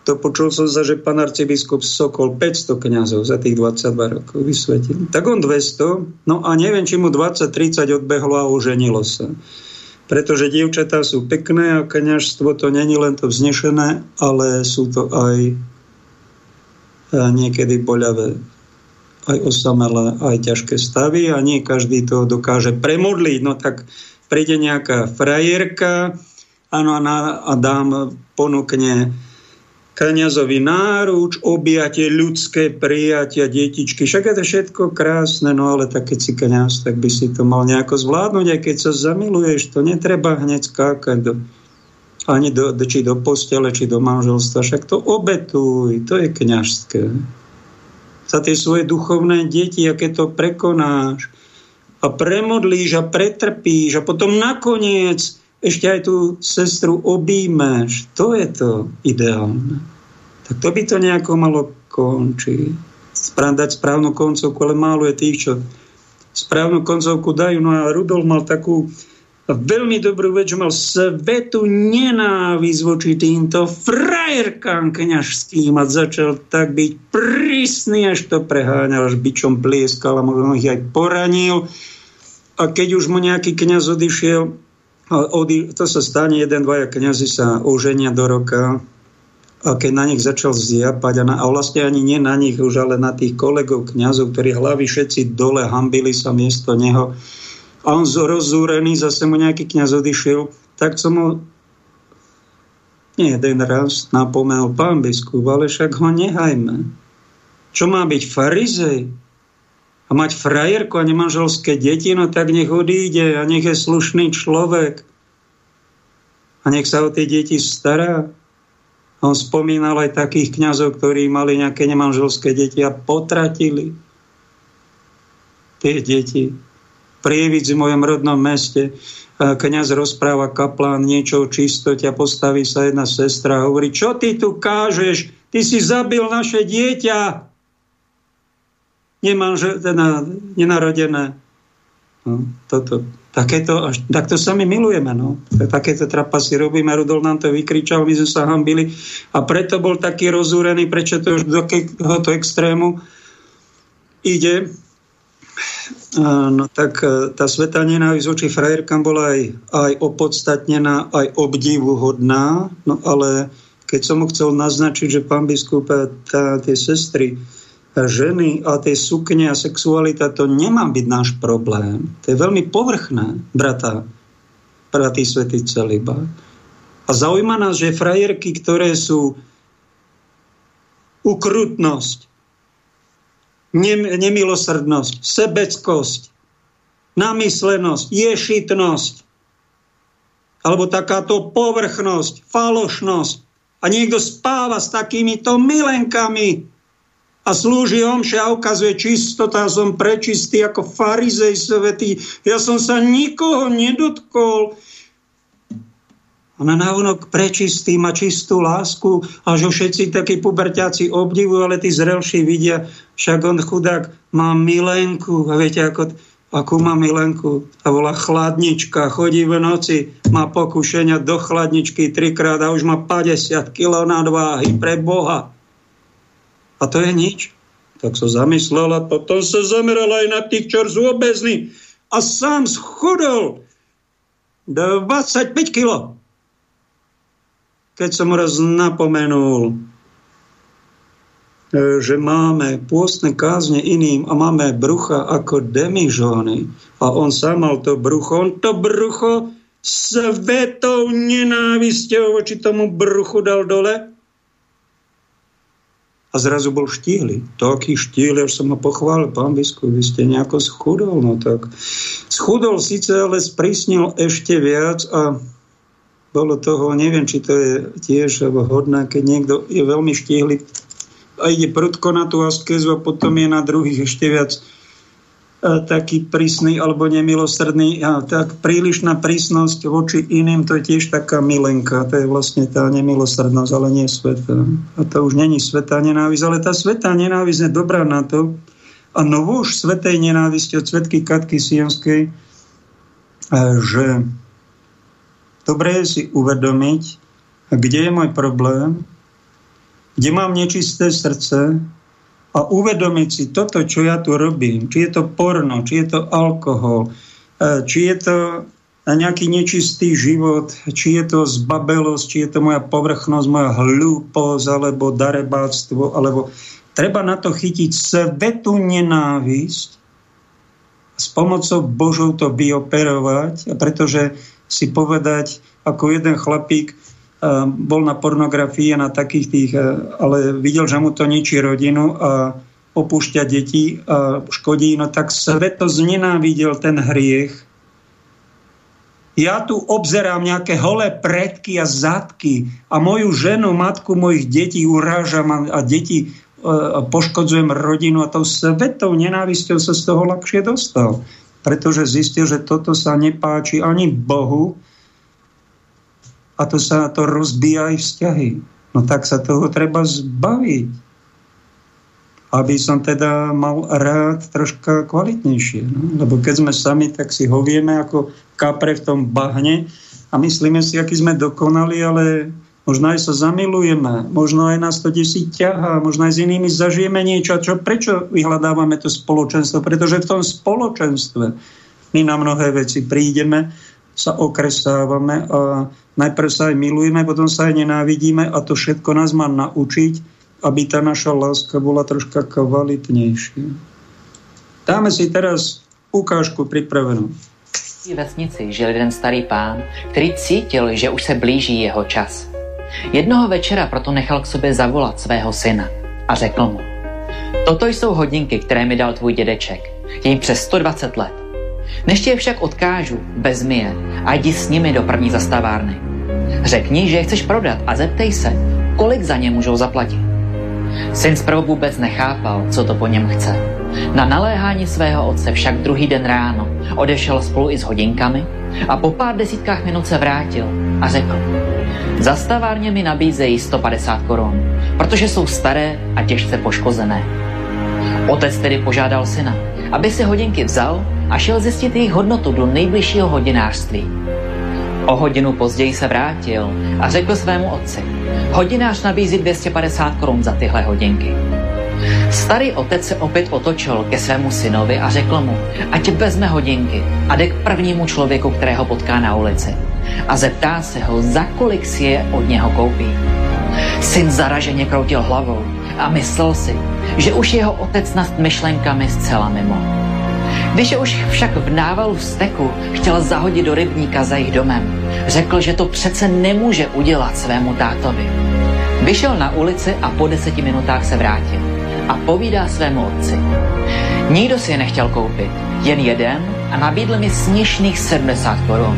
to počul som sa, že pán arcibiskup Sokol 500 kňazov za tých 22 rokov vysvetil. Tak on 200, no a neviem, či mu 20-30 odbehlo a oženilo sa. Pretože dievčatá sú pekné a kňažstvo to není len to vznešené, ale sú to aj niekedy boľavé aj osamelé, aj ťažké stavy a nie každý to dokáže premodliť. No tak príde nejaká frajerka áno, a dám ponúkne kniazovi náruč, objatie ľudské prijatia, detičky. Však je to všetko krásne, no ale tak keď si kniaz, tak by si to mal nejako zvládnuť, aj keď sa zamiluješ, to netreba hneď skákať do, ani do, či do postele, či do manželstva. Však to obetuj, to je kniažské. Za tie svoje duchovné deti, aké to prekonáš a premodlíš a pretrpíš a potom nakoniec ešte aj tú sestru objímeš. To je to ideálne. Tak to by to nejako malo končiť. Dať správnu koncovku, ale málo je tých, čo správnu koncovku dajú. No a Rudolf mal takú veľmi dobrú vec, že mal svetu nenávisť voči týmto frajerkám kňažským a začal tak byť prísny, až to preháňal, až byčom blieskal a možno ich aj poranil. A keď už mu nejaký kňaz odišiel, to sa stane, jeden, dvaja kniazy sa oženia do roka a keď na nich začal zjapať a, na, a vlastne ani nie na nich už, ale na tých kolegov kňazov, ktorí hlavy všetci dole hambili sa miesto neho a on rozúrený, zase mu nejaký kňaz odišiel, tak som mu nie jeden raz napomenul pán biskup, ale však ho nehajme. Čo má byť farizej? A mať frajerku a nemanželské deti, no tak nech odíde a nech je slušný človek a nech sa o tie deti stará. A on spomínal aj takých kňazov, ktorí mali nejaké nemanželské deti a potratili tie deti. Prievidzi v mojom rodnom meste kňaz rozpráva kaplán niečo o čistote a postaví sa jedna sestra a hovorí, čo ty tu kážeš? Ty si zabil naše dieťa nemanže, teda nenarodené. No, toto, takéto, až, takto sa my milujeme. No. Takéto trapasy robíme. Rudol nám to vykričal, my sme sa hambili a preto bol taký rozúrený, prečo to už do tohoto extrému ide. No tak e, tá svetá nenávisť voči frajerkám bola aj, aj opodstatnená, aj obdivuhodná, no ale keď som mu chcel naznačiť, že pán biskup, tá, tie sestry, ženy a tej sukne a sexualita, to nemá byť náš problém. To je veľmi povrchné, brata, bratý svetý celiba. A zaujíma nás, že frajerky, ktoré sú ukrutnosť, nemilosrdnosť, sebeckosť, namyslenosť, ješitnosť, alebo takáto povrchnosť, falošnosť. A niekto spáva s takýmito milenkami, a slúži omše a ukazuje čistota, som prečistý ako farizej svetý. Ja som sa nikoho nedotkol. A na návonok prečistý má čistú lásku a že všetci takí puberťáci obdivujú, ale tí zrelší vidia, však on chudák má milenku. A viete, ako, akú má milenku? A volá chladnička, chodí v noci, má pokušenia do chladničky trikrát a už má 50 kg nadváhy pre Boha. A to je nič. Tak sa zamyslela, potom sa zamerala aj na tých, čo sú obezní. A sám schudol 25 kilo. Keď som raz napomenul, e, že máme pôstne kázne iným a máme brucha ako demižóny a on sám mal to brucho, on to brucho svetou nenávisťou voči tomu bruchu dal dole a zrazu bol štíhly. Taký štíhly, až som ho pochválil, pán biskup, vy ste nejako schudol. No tak schudol síce, ale sprísnil ešte viac a bolo toho, neviem, či to je tiež vhodné, keď niekto je veľmi štíhly a ide prudko na tú askezu a potom je na druhých ešte viac taký prísny alebo nemilosrdný. Tak prílišná prísnosť voči iným, to je tiež taká milenka. To je vlastne tá nemilosrdnosť, ale nie sveta. A to už není svetá nenávisť, ale tá svetá nenávisť je dobrá na to. A novúž svetej nenávisti od svetky Katky Sionskej, že dobre je si uvedomiť, kde je môj problém, kde mám nečisté srdce, a uvedomiť si toto, čo ja tu robím, či je to porno, či je to alkohol, e, či je to nejaký nečistý život, či je to zbabelosť, či je to moja povrchnosť, moja hlúposť, alebo darebáctvo, alebo treba na to chytiť svetu nenávisť s pomocou Božou to vyoperovať, pretože si povedať, ako jeden chlapík bol na pornografii a na takých tých, ale videl, že mu to ničí rodinu a opúšťa deti a škodí, no tak svet to znenávidel ten hriech. Ja tu obzerám nejaké holé predky a zadky a moju ženu, matku mojich detí urážam a, a deti poškodzujem rodinu a tou svetou nenávisťou sa z toho ľahšie dostal. Pretože zistil, že toto sa nepáči ani Bohu a to sa to rozbíja aj vzťahy. No tak sa toho treba zbaviť. Aby som teda mal rád troška kvalitnejšie. No? Lebo keď sme sami, tak si hovieme ako kapre v tom bahne a myslíme si, aký sme dokonali, ale Možno aj sa zamilujeme, možno aj nás to desí ťahá, možno aj s inými zažijeme niečo. Čo, prečo vyhľadávame to spoločenstvo? Pretože v tom spoločenstve my na mnohé veci prídeme, sa okresávame a najprv sa aj milujeme, potom sa aj nenávidíme a to všetko nás má naučiť, aby tá naša láska bola troška kvalitnejšia. Dáme si teraz ukážku pripravenú. V vesnici žil jeden starý pán, který cítil, že už se blíží jeho čas. Jednoho večera proto nechal k sobě zavolat svého syna a řekl mu, toto jsou hodinky, které mi dal tvůj dědeček. Je jim přes 120 let. Než je však odkážu, vezmi je a jdi s nimi do první zastavárny. Řekni, že je chceš prodat a zeptej se, kolik za ně můžou zaplatit. Syn zprvu vůbec nechápal, co to po něm chce. Na naléhání svého otce však druhý den ráno odešel spolu i s hodinkami a po pár desítkách minut se vrátil a řekl, za stavárně mi nabízejí 150 korun, protože jsou staré a těžce poškozené. Otec tedy požádal syna, aby si hodinky vzal a šel zjistit jejich hodnotu do nejbližšího hodinářství. O hodinu později se vrátil a řekl svému otci, hodinář nabízí 250 korun za tyhle hodinky. Starý otec se opět otočil ke svému synovi a řekl mu, ať vezme hodinky a jde k prvnímu člověku, kterého potká na ulici a zeptá se ho, za kolik si je od něho koupí. Syn zaraženě kroutil hlavou a myslel si, že už jeho otec nad myšlenkami zcela mimo. Když je už však v návalu steku chtěl zahodit do rybníka za jejich domem, řekl, že to přece nemůže udělat svému tátovi. Vyšel na ulici a po deseti minutách se vrátil a povídá svému otci. Nikdo si je nechtěl koupit, jen jeden a nabídl mi směšných 70 korun.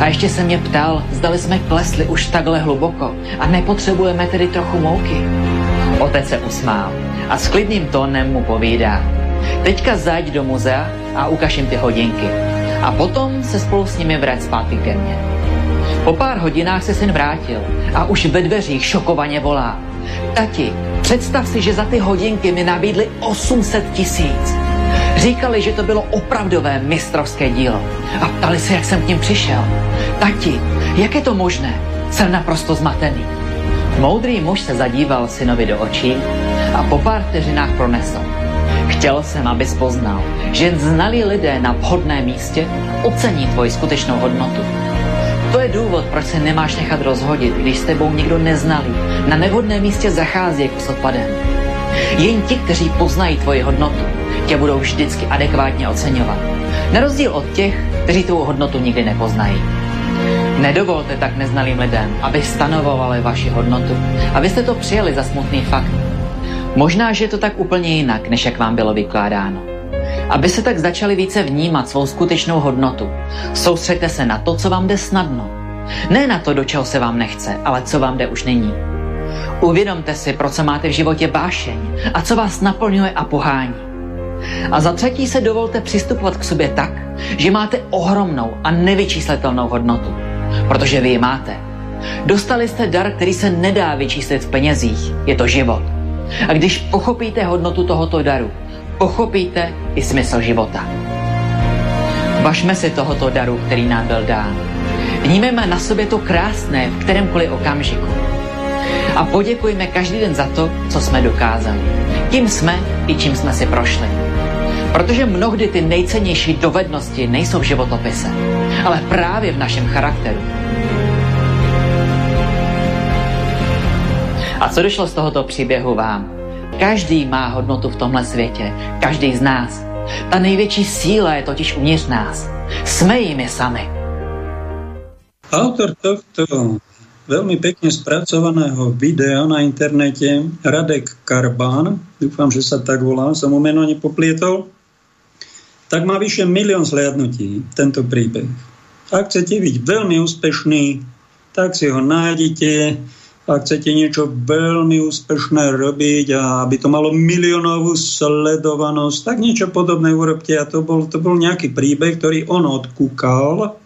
A ještě se mě ptal, zdali jsme klesli už takhle hluboko a nepotřebujeme tedy trochu mouky. Otec se usmál a s klidným tónem mu povídá. Teďka zajď do muzea a jim ty hodinky. A potom se spolu s nimi vrát zpátky ke mně. Po pár hodinách se syn vrátil a už ve dveřích šokovaně volá. Tati, představ si, že za ty hodinky mi nabídli 800 tisíc. Říkali, že to bylo opravdové mistrovské dílo a ptali se, jak jsem k ním přišel. Tati, jak je to možné? Jsem naprosto zmatený. Moudrý muž se zadíval synovi do očí a po pár vteřinách pronesl. Chtěl jsem, aby poznal, že jen znalí lidé na vhodném místě ocení tvoji skutečnou hodnotu. To je důvod, proč se nemáš nechat rozhodit, když s tebou někdo neznalý na nevhodném místě zachází jako s odpadem. Jen ti, kteří poznají tvoji hodnotu, tě budou vždycky adekvátně oceňovat. Na rozdíl od těch, kteří tu hodnotu nikdy nepoznají. Nedovolte tak neznalým lidem, aby stanovovali vaši hodnotu, abyste to přijeli za smutný fakt. Možná, že je to tak úplně jinak, než jak vám bylo vykládáno. Aby se tak začali více vnímat svou skutečnou hodnotu, soustřeďte se na to, co vám jde snadno. Ne na to, do čeho se vám nechce, ale co vám jde už není. Uvědomte si, pro co máte v životě bášeň a co vás naplňuje a pohání. A za třetí se dovolte přistupovat k sobě tak, že máte ohromnou a nevyčíslitelnou hodnotu. Protože vy ji máte. Dostali jste dar, který se nedá vyčíslit v penězích. Je to život. A když pochopíte hodnotu tohoto daru, pochopíte i smysl života. Važme si tohoto daru, který nám byl dán. Vnímeme na sobě to krásné v kterémkoliv okamžiku. A poděkujme každý den za to, co jsme dokázali. Kým jsme i čím jsme si prošli. Protože mnohdy ty nejcennější dovednosti nejsou v životopise, ale právě v našem charakteru. A co došlo z tohoto příběhu vám? Každý má hodnotu v tomhle světě, každý z nás. Ta největší síla je totiž uvnitř nás. Jsme jimi sami. Autor tohto veľmi pekne spracovaného videa na internete Radek Karbán, dúfam, že sa tak volá, som mu meno nepoplietol, tak má vyše milión zhliadnutí tento príbeh. Ak chcete byť veľmi úspešný, tak si ho nájdete. Ak chcete niečo veľmi úspešné robiť a aby to malo miliónovú sledovanosť, tak niečo podobné urobte. A to bol, to bol nejaký príbeh, ktorý on odkúkal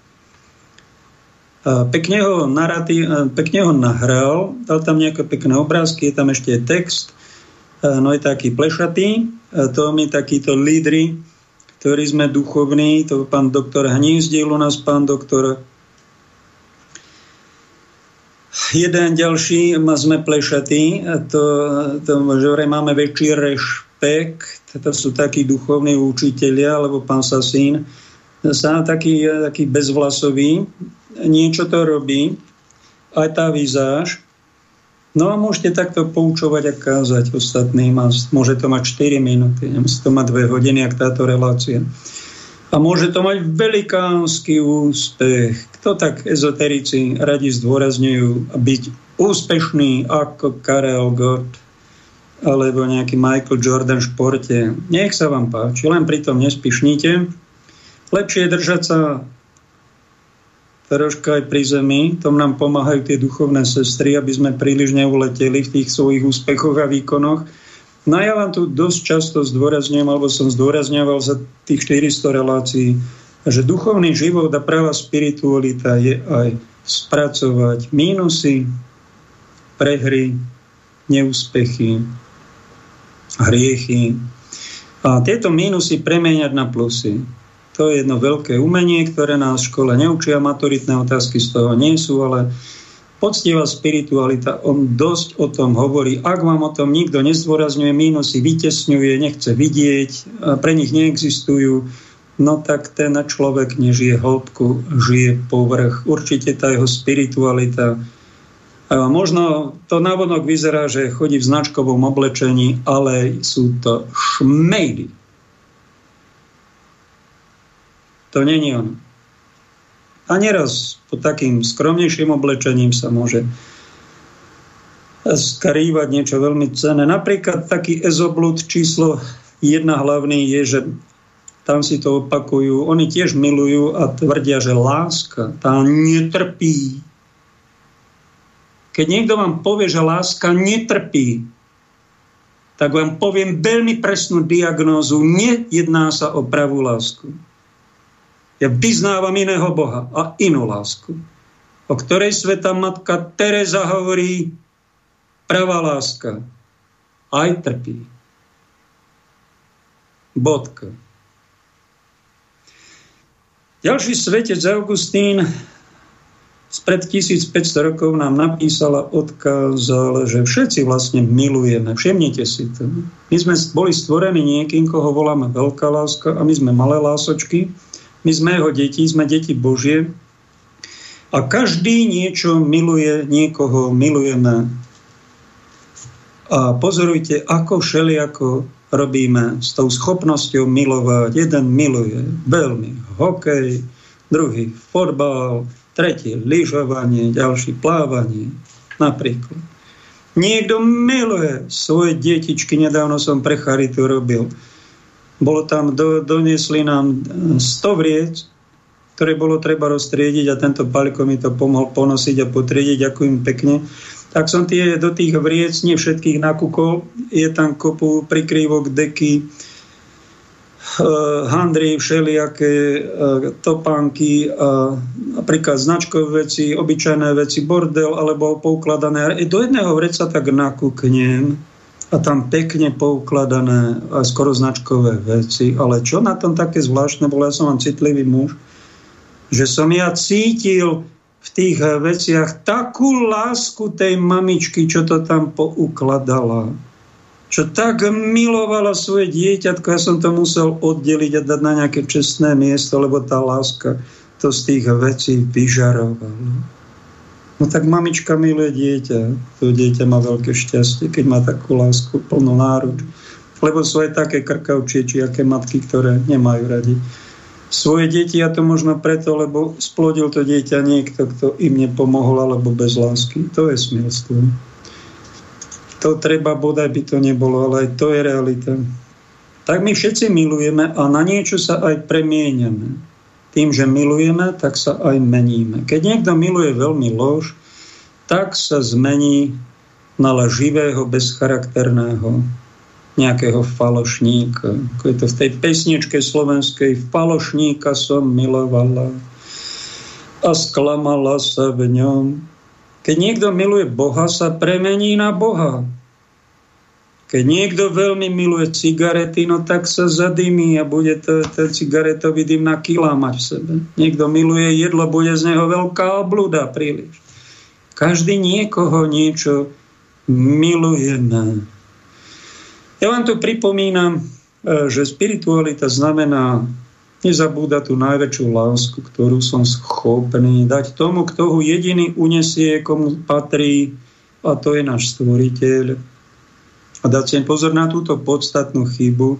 Pekne ho, narratív, pekne ho nahral, dal tam nejaké pekné obrázky, je tam ešte text, no je taký plešatý, to my takíto lídry, ktorí sme duchovní, to pán doktor Hnízdil u nás, pán doktor jeden ďalší, sme plešatí, to, to že máme väčší rešpekt, to sú takí duchovní učitelia, alebo pán Sasín, sa taký, taký bezvlasový, niečo to robí, aj tá vizáž. No a môžete takto poučovať a kázať ostatným a môže to mať 4 minúty, nemusí to mať 2 hodiny, ak táto relácia. A môže to mať velikánsky úspech. Kto tak ezoterici radi zdôrazňujú byť úspešný ako Karel Gott alebo nejaký Michael Jordan v športe. Nech sa vám páči, len pritom nespišnite. Lepšie je držať sa troška aj pri zemi. Tom nám pomáhajú tie duchovné sestry, aby sme príliš neuleteli v tých svojich úspechoch a výkonoch. No ja vám tu dosť často zdôrazňujem, alebo som zdôrazňoval za tých 400 relácií, že duchovný život a práva spiritualita je aj spracovať mínusy, prehry, neúspechy, hriechy a tieto mínusy premeniať na plusy. To je jedno veľké umenie, ktoré nás v škole neučia, maturitné otázky z toho nie sú, ale poctivá spiritualita, on dosť o tom hovorí. Ak vám o tom nikto nezdôrazňuje, mínusy vytesňuje, nechce vidieť, pre nich neexistujú, no tak ten človek nežije hĺbku, žije povrch. Určite tá jeho spiritualita možno to návonok vyzerá, že chodí v značkovom oblečení, ale sú to šmejdy To není on. A neraz pod takým skromnejším oblečením sa môže skrývať niečo veľmi cenné. Napríklad taký ezoblud číslo jedna hlavný je, že tam si to opakujú, oni tiež milujú a tvrdia, že láska tá netrpí. Keď niekto vám povie, že láska netrpí, tak vám poviem veľmi presnú diagnózu. Nejedná sa o pravú lásku. Ja vyznávam iného Boha a inú lásku, o ktorej sveta matka Teresa hovorí, pravá láska aj trpí. Bodka. Ďalší svetec Augustín spred 1500 rokov nám napísal a odkázal, že všetci vlastne milujeme. Všimnite si to. My sme boli stvorení niekým, koho voláme veľká láska a my sme malé lásočky. My sme jeho deti, sme deti Božie a každý niečo miluje, niekoho milujeme. A pozorujte, ako všelijako robíme s tou schopnosťou milovať. Jeden miluje veľmi hokej, druhý fotbal, tretí lyžovanie, ďalší plávanie napríklad. Niekto miluje svoje detičky, nedávno som pre Charitu robil bolo tam, do, doniesli nám 100 vriec, ktoré bolo treba roztriediť a tento Paliko mi to pomohol ponosiť a potriediť, ďakujem pekne. Tak som tie do tých vriec, nie všetkých nakúkol, je tam kopu prikrývok, deky, uh, handry, všelijaké uh, topánky, uh, napríklad značkové veci, obyčajné veci, bordel alebo poukladané. Do jedného vreca tak nakúknem, a tam pekne poukladané aj skoro značkové veci. Ale čo na tom také zvláštne bolo, ja som vám citlivý muž, že som ja cítil v tých veciach takú lásku tej mamičky, čo to tam poukladala. Čo tak milovala svoje dieťatko, ja som to musel oddeliť a dať na nejaké čestné miesto, lebo tá láska to z tých vecí vyžarovala. No tak mamička miluje dieťa. To dieťa má veľké šťastie, keď má takú lásku, plnú náruč. Lebo sú aj také krkavčie, či aké matky, ktoré nemajú radi svoje deti a to možno preto, lebo splodil to dieťa niekto, kto im nepomohol alebo bez lásky. To je smilstvo. To treba, bodaj by to nebolo, ale aj to je realita. Tak my všetci milujeme a na niečo sa aj premieňame. Tým, že milujeme, tak sa aj meníme. Keď niekto miluje veľmi lož, tak sa zmení na živého, bezcharakterného nejakého falošníka. Ako je to v tej pesničke slovenskej Falošníka som milovala a sklamala sa v ňom. Keď niekto miluje Boha, sa premení na Boha. Keď niekto veľmi miluje cigarety, no tak sa zadymí a bude to, ten cigaretový dym na kilá mať v sebe. Niekto miluje jedlo, bude z neho veľká obluda príliš. Každý niekoho niečo milujeme. Ja vám tu pripomínam, e, že spiritualita znamená nezabúdať tú najväčšiu lásku, ktorú som schopný dať tomu, kto ho jediný unesie, komu patrí, a to je náš stvoriteľ. A dať si pozor na túto podstatnú chybu. E,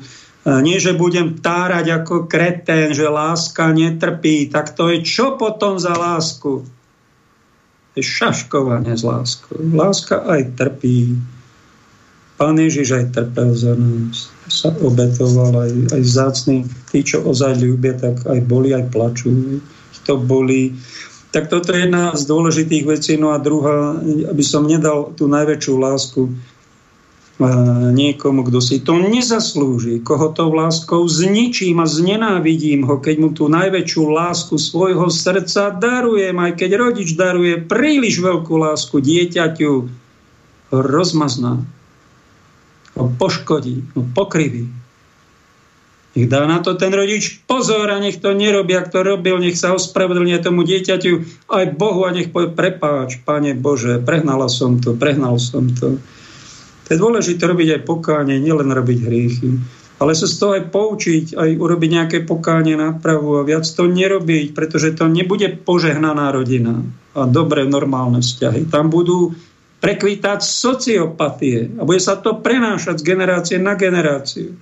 nie, že budem tárať ako kretén, že láska netrpí. Tak to je čo potom za lásku? Je šaškovanie z láskou. Láska aj trpí. Pán Ježiš aj trpel za nás, sa obetoval aj, aj vzácný. Tí, čo ozaj ľúbia, tak aj boli, aj plačú. To boli. Tak toto je jedna z dôležitých vecí. No a druhá, aby som nedal tú najväčšiu lásku niekomu, kto si to nezaslúži, koho to láskou zničím a znenávidím ho, keď mu tú najväčšiu lásku svojho srdca darujem, aj keď rodič daruje príliš veľkú lásku dieťaťu, rozmazná ho poškodí, ho pokriví. Nech dá na to ten rodič pozor a nech to nerobí, ak to robil, nech sa ospravedlňuje tomu dieťaťu aj Bohu a nech povie prepáč, Pane Bože, prehnala som to, prehnal som to. To je dôležité robiť aj pokánie, nielen robiť hriechy. Ale sa z toho aj poučiť, aj urobiť nejaké pokánie nápravu a viac to nerobiť, pretože to nebude požehnaná rodina a dobré normálne vzťahy. Tam budú prekvítať sociopatie a bude sa to prenášať z generácie na generáciu.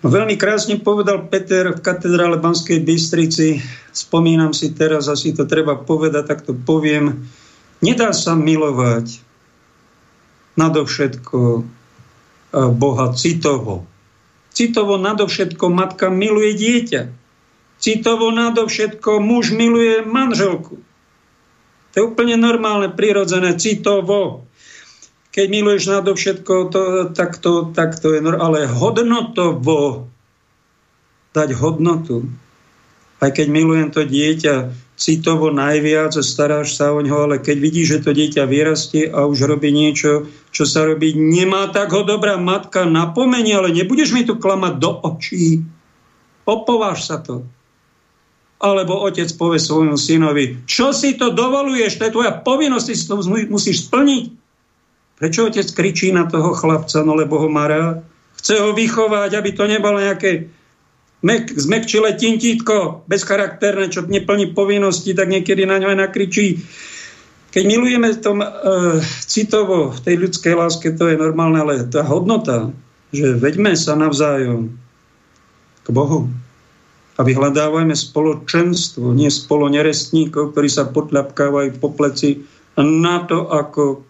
Veľmi krásne povedal Peter v katedrále Banskej Bystrici, spomínam si teraz, asi to treba povedať, tak to poviem, nedá sa milovať nadovšetko e, Boha citovo. Citovo nadovšetko matka miluje dieťa. Citovo nadovšetko muž miluje manželku. To je úplne normálne, prirodzené, citovo. Keď miluješ nadovšetko, to, tak, to, tak to je normálne. Ale hodnotovo dať hodnotu. Aj keď milujem to dieťa citovo najviac a staráš sa o ňo, ale keď vidíš, že to dieťa vyrastie a už robí niečo, čo sa robí, nemá tak ho dobrá matka, napomenie, ale nebudeš mi tu klamať do očí. Opováš sa to alebo otec povie svojmu synovi, čo si to dovoluješ, to je tvoja povinnosť, si to musíš splniť. Prečo otec kričí na toho chlapca, no lebo ho má rád? Chce ho vychovať, aby to nebolo nejaké mek, zmekčilé tintítko, bezcharakterné, čo neplní povinnosti, tak niekedy na ňo aj nakričí. Keď milujeme tom e, citovo, v tej ľudskej láske, to je normálne, ale tá hodnota, že veďme sa navzájom k Bohu, a vyhľadávajme spoločenstvo, nie spolo nerestníkov, ktorí sa potľapkávajú po pleci na to, ako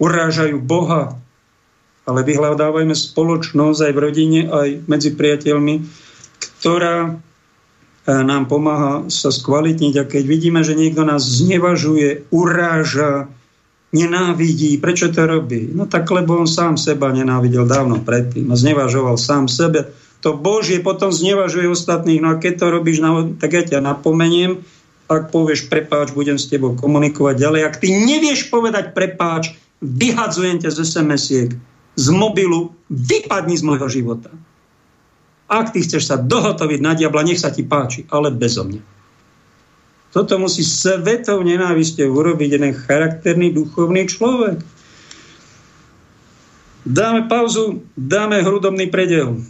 urážajú Boha, ale vyhľadávajme spoločnosť aj v rodine, aj medzi priateľmi, ktorá e, nám pomáha sa skvalitniť. A keď vidíme, že niekto nás znevažuje, uráža, nenávidí, prečo to robí? No tak, lebo on sám seba nenávidel dávno predtým a znevažoval sám sebe to Božie potom znevažuje ostatných. No a keď to robíš, tak ja ťa napomeniem, ak povieš prepáč, budem s tebou komunikovať ďalej. Ak ty nevieš povedať prepáč, vyhadzujem ťa z SMS-iek, z mobilu, vypadni z môjho života. Ak ty chceš sa dohotoviť na diabla, nech sa ti páči, ale bezo mňa. Toto musí svetou nenávisťou urobiť jeden charakterný duchovný človek. Dáme pauzu, dáme hrudobný predel.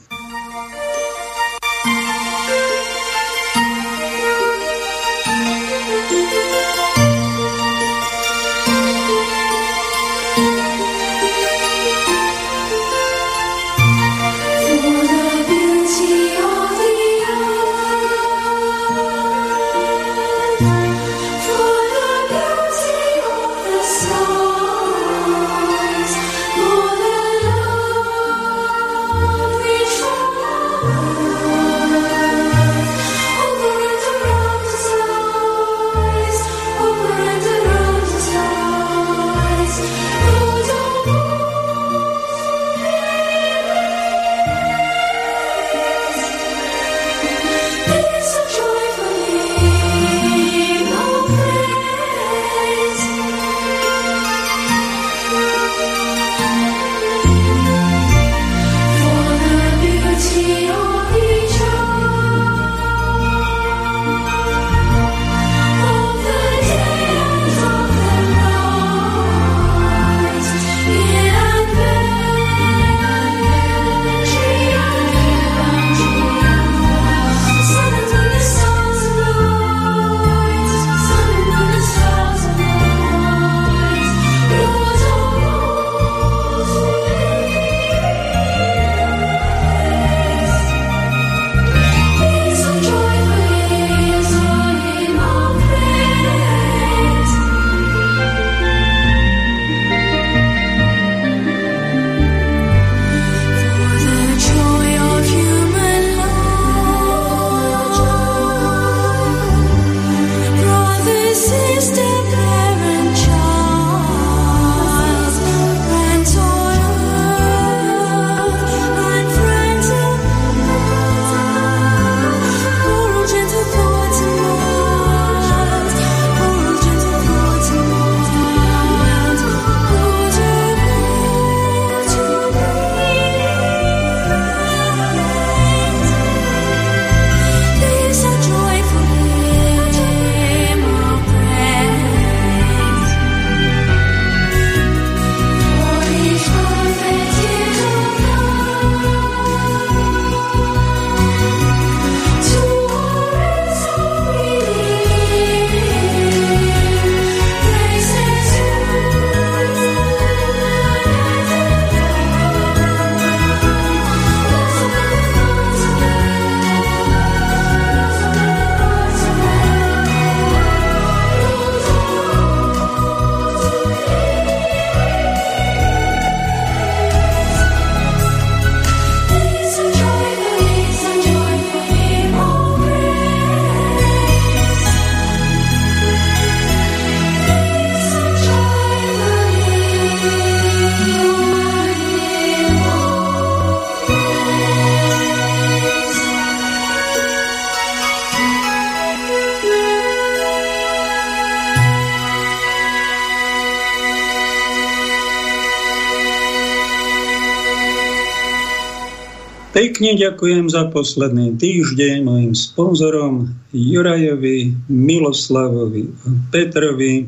Pekne ďakujem za posledný týždeň mojim sponzorom Jurajovi, Miloslavovi a Petrovi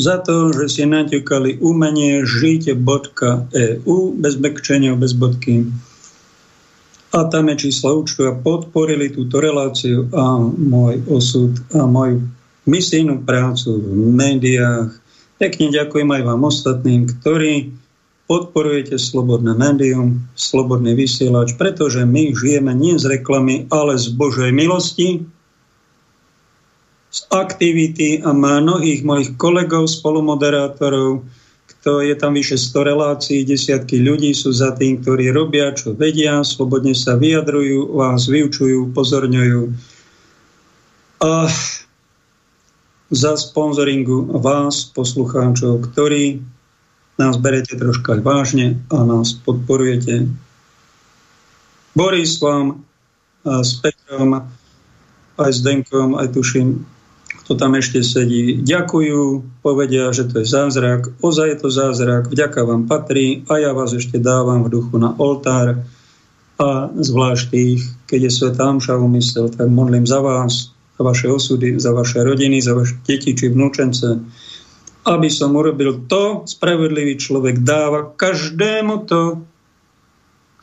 za to, že si naťukali umenie žite.eu bez bekčenia, bez bodky a tam je číslo účtu a podporili túto reláciu a môj osud a moju misijnú prácu v médiách. Pekne ďakujem aj vám ostatným, ktorí podporujete slobodné médium, slobodný vysielač, pretože my žijeme nie z reklamy, ale z Božej milosti, z aktivity a mnohých mojich kolegov, spolumoderátorov, kto je tam vyše 100 relácií, desiatky ľudí sú za tým, ktorí robia, čo vedia, slobodne sa vyjadrujú, vás vyučujú, pozorňujú. A za sponzoringu vás, poslucháčov, ktorí nás berete troška vážne a nás podporujete. Boris vám a s Petrom, aj s Denkom, aj tuším, kto tam ešte sedí, ďakujú, povedia, že to je zázrak. Ozaj je to zázrak, vďaka vám patrí a ja vás ešte dávam v duchu na oltár a zvlášť tých, keď je Sveta Amša umysel, tak modlím za vás, za vaše osudy, za vaše rodiny, za vaše deti či vnúčence, aby som urobil to, spravedlivý človek dáva každému to,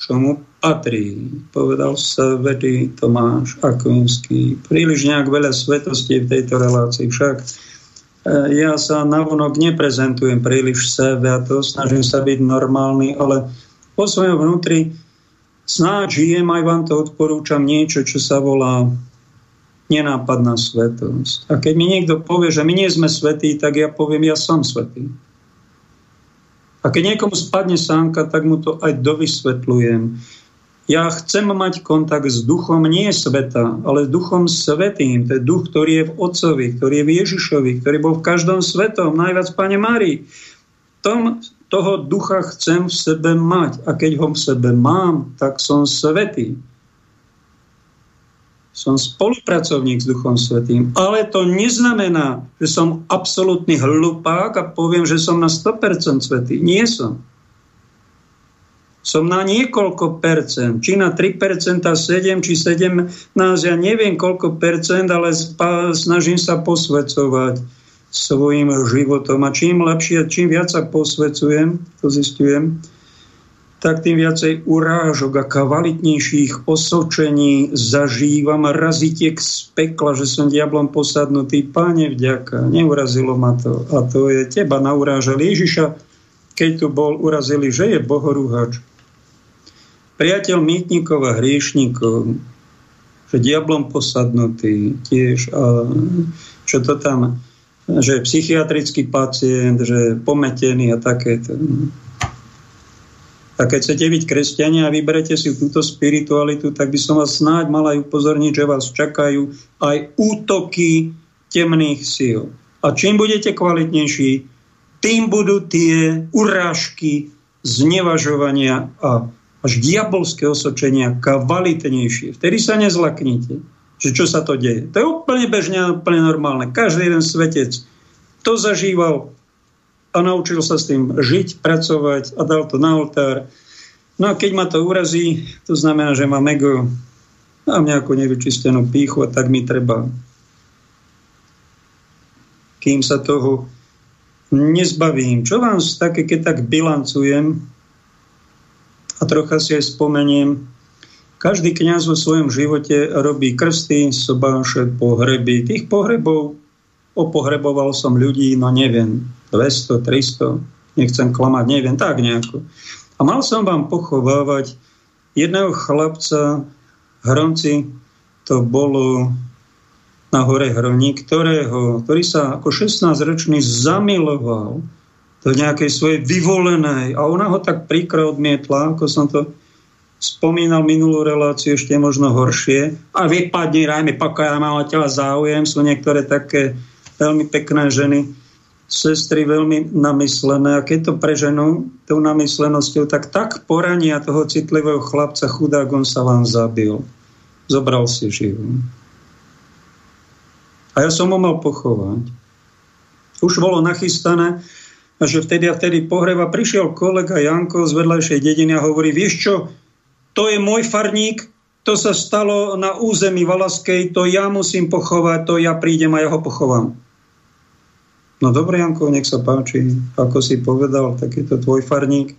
čo mu patrí, povedal sa vedy Tomáš Akvinský. Príliš nejak veľa svetosti v tejto relácii, však e, ja sa navonok neprezentujem príliš sebe a to snažím sa byť normálny, ale po svojom vnútri snáď žijem, aj vám to odporúčam niečo, čo sa volá nenápadná svetosť. A keď mi niekto povie, že my nie sme svetí, tak ja poviem, ja som svetý. A keď niekomu spadne sánka, tak mu to aj dovysvetľujem. Ja chcem mať kontakt s duchom nie sveta, ale s duchom svetým. To je duch, ktorý je v Otcovi, ktorý je v Ježišovi, ktorý bol v každom svetom, najviac Pane Márii. Tom, toho ducha chcem v sebe mať. A keď ho v sebe mám, tak som svetý. Som spolupracovník s Duchom Svetým, ale to neznamená, že som absolútny hlupák a poviem, že som na 100% svetý. Nie som. Som na niekoľko percent, či na 3%, 7 či 17, ja neviem koľko percent, ale snažím sa posvecovať svojim životom. A čím lepšie, čím viac sa posvecujem, to zistujem, tak tým viacej urážok a kvalitnejších osočení zažívam razitiek z pekla, že som diablom posadnutý. Páne vďaka, neurazilo ma to. A to je teba naurážali Ježiša, keď tu bol, urazili, že je bohorúhač. Priateľ mýtnikov a hriešnikov, že diablom posadnutý tiež. A čo to tam, že psychiatrický pacient, že pometený a takéto. A keď chcete byť kresťania a vyberete si túto spiritualitu, tak by som vás snáď mal aj upozorniť, že vás čakajú aj útoky temných síl. A čím budete kvalitnejší, tým budú tie urážky, znevažovania a až diabolské osočenia kvalitnejšie. Vtedy sa nezlaknite, že čo sa to deje. To je úplne bežne, úplne normálne. Každý jeden svetec to zažíval a naučil sa s tým žiť, pracovať a dal to na oltár. No a keď ma to urazí, to znamená, že mám ego, mám nejakú nevyčistenú píchu a tak mi treba. Kým sa toho nezbavím. Čo vám také, keď tak bilancujem a trocha si aj spomeniem, každý kňaz vo svojom živote robí krsty, sobáše, pohreby. Tých pohrebov opohreboval som ľudí, no neviem, 200, 300, nechcem klamať, neviem, tak nejako. A mal som vám pochovávať jedného chlapca, Hronci, to bolo na hore Hroni, ktorého, ktorý sa ako 16-ročný zamiloval do nejakej svojej vyvolenej a ona ho tak príkro odmietla, ako som to spomínal minulú reláciu, ešte možno horšie. A vypadni, rajme, pokiaľ mám o teba záujem, sú niektoré také veľmi pekné ženy, sestry veľmi namyslené a keď to preženú tou namyslenosťou, tak tak porania toho citlivého chlapca chudák, on sa vám zabil. Zobral si živú. A ja som ho mal pochovať. Už bolo nachystané, že vtedy a vtedy pohreba prišiel kolega Janko z vedľajšej dediny a hovorí, vieš čo, to je môj farník, to sa stalo na území Valaskej, to ja musím pochovať, to ja prídem a ja ho pochovám. No dobre, Janko, nech sa páči, ako si povedal, tak je to tvoj farník.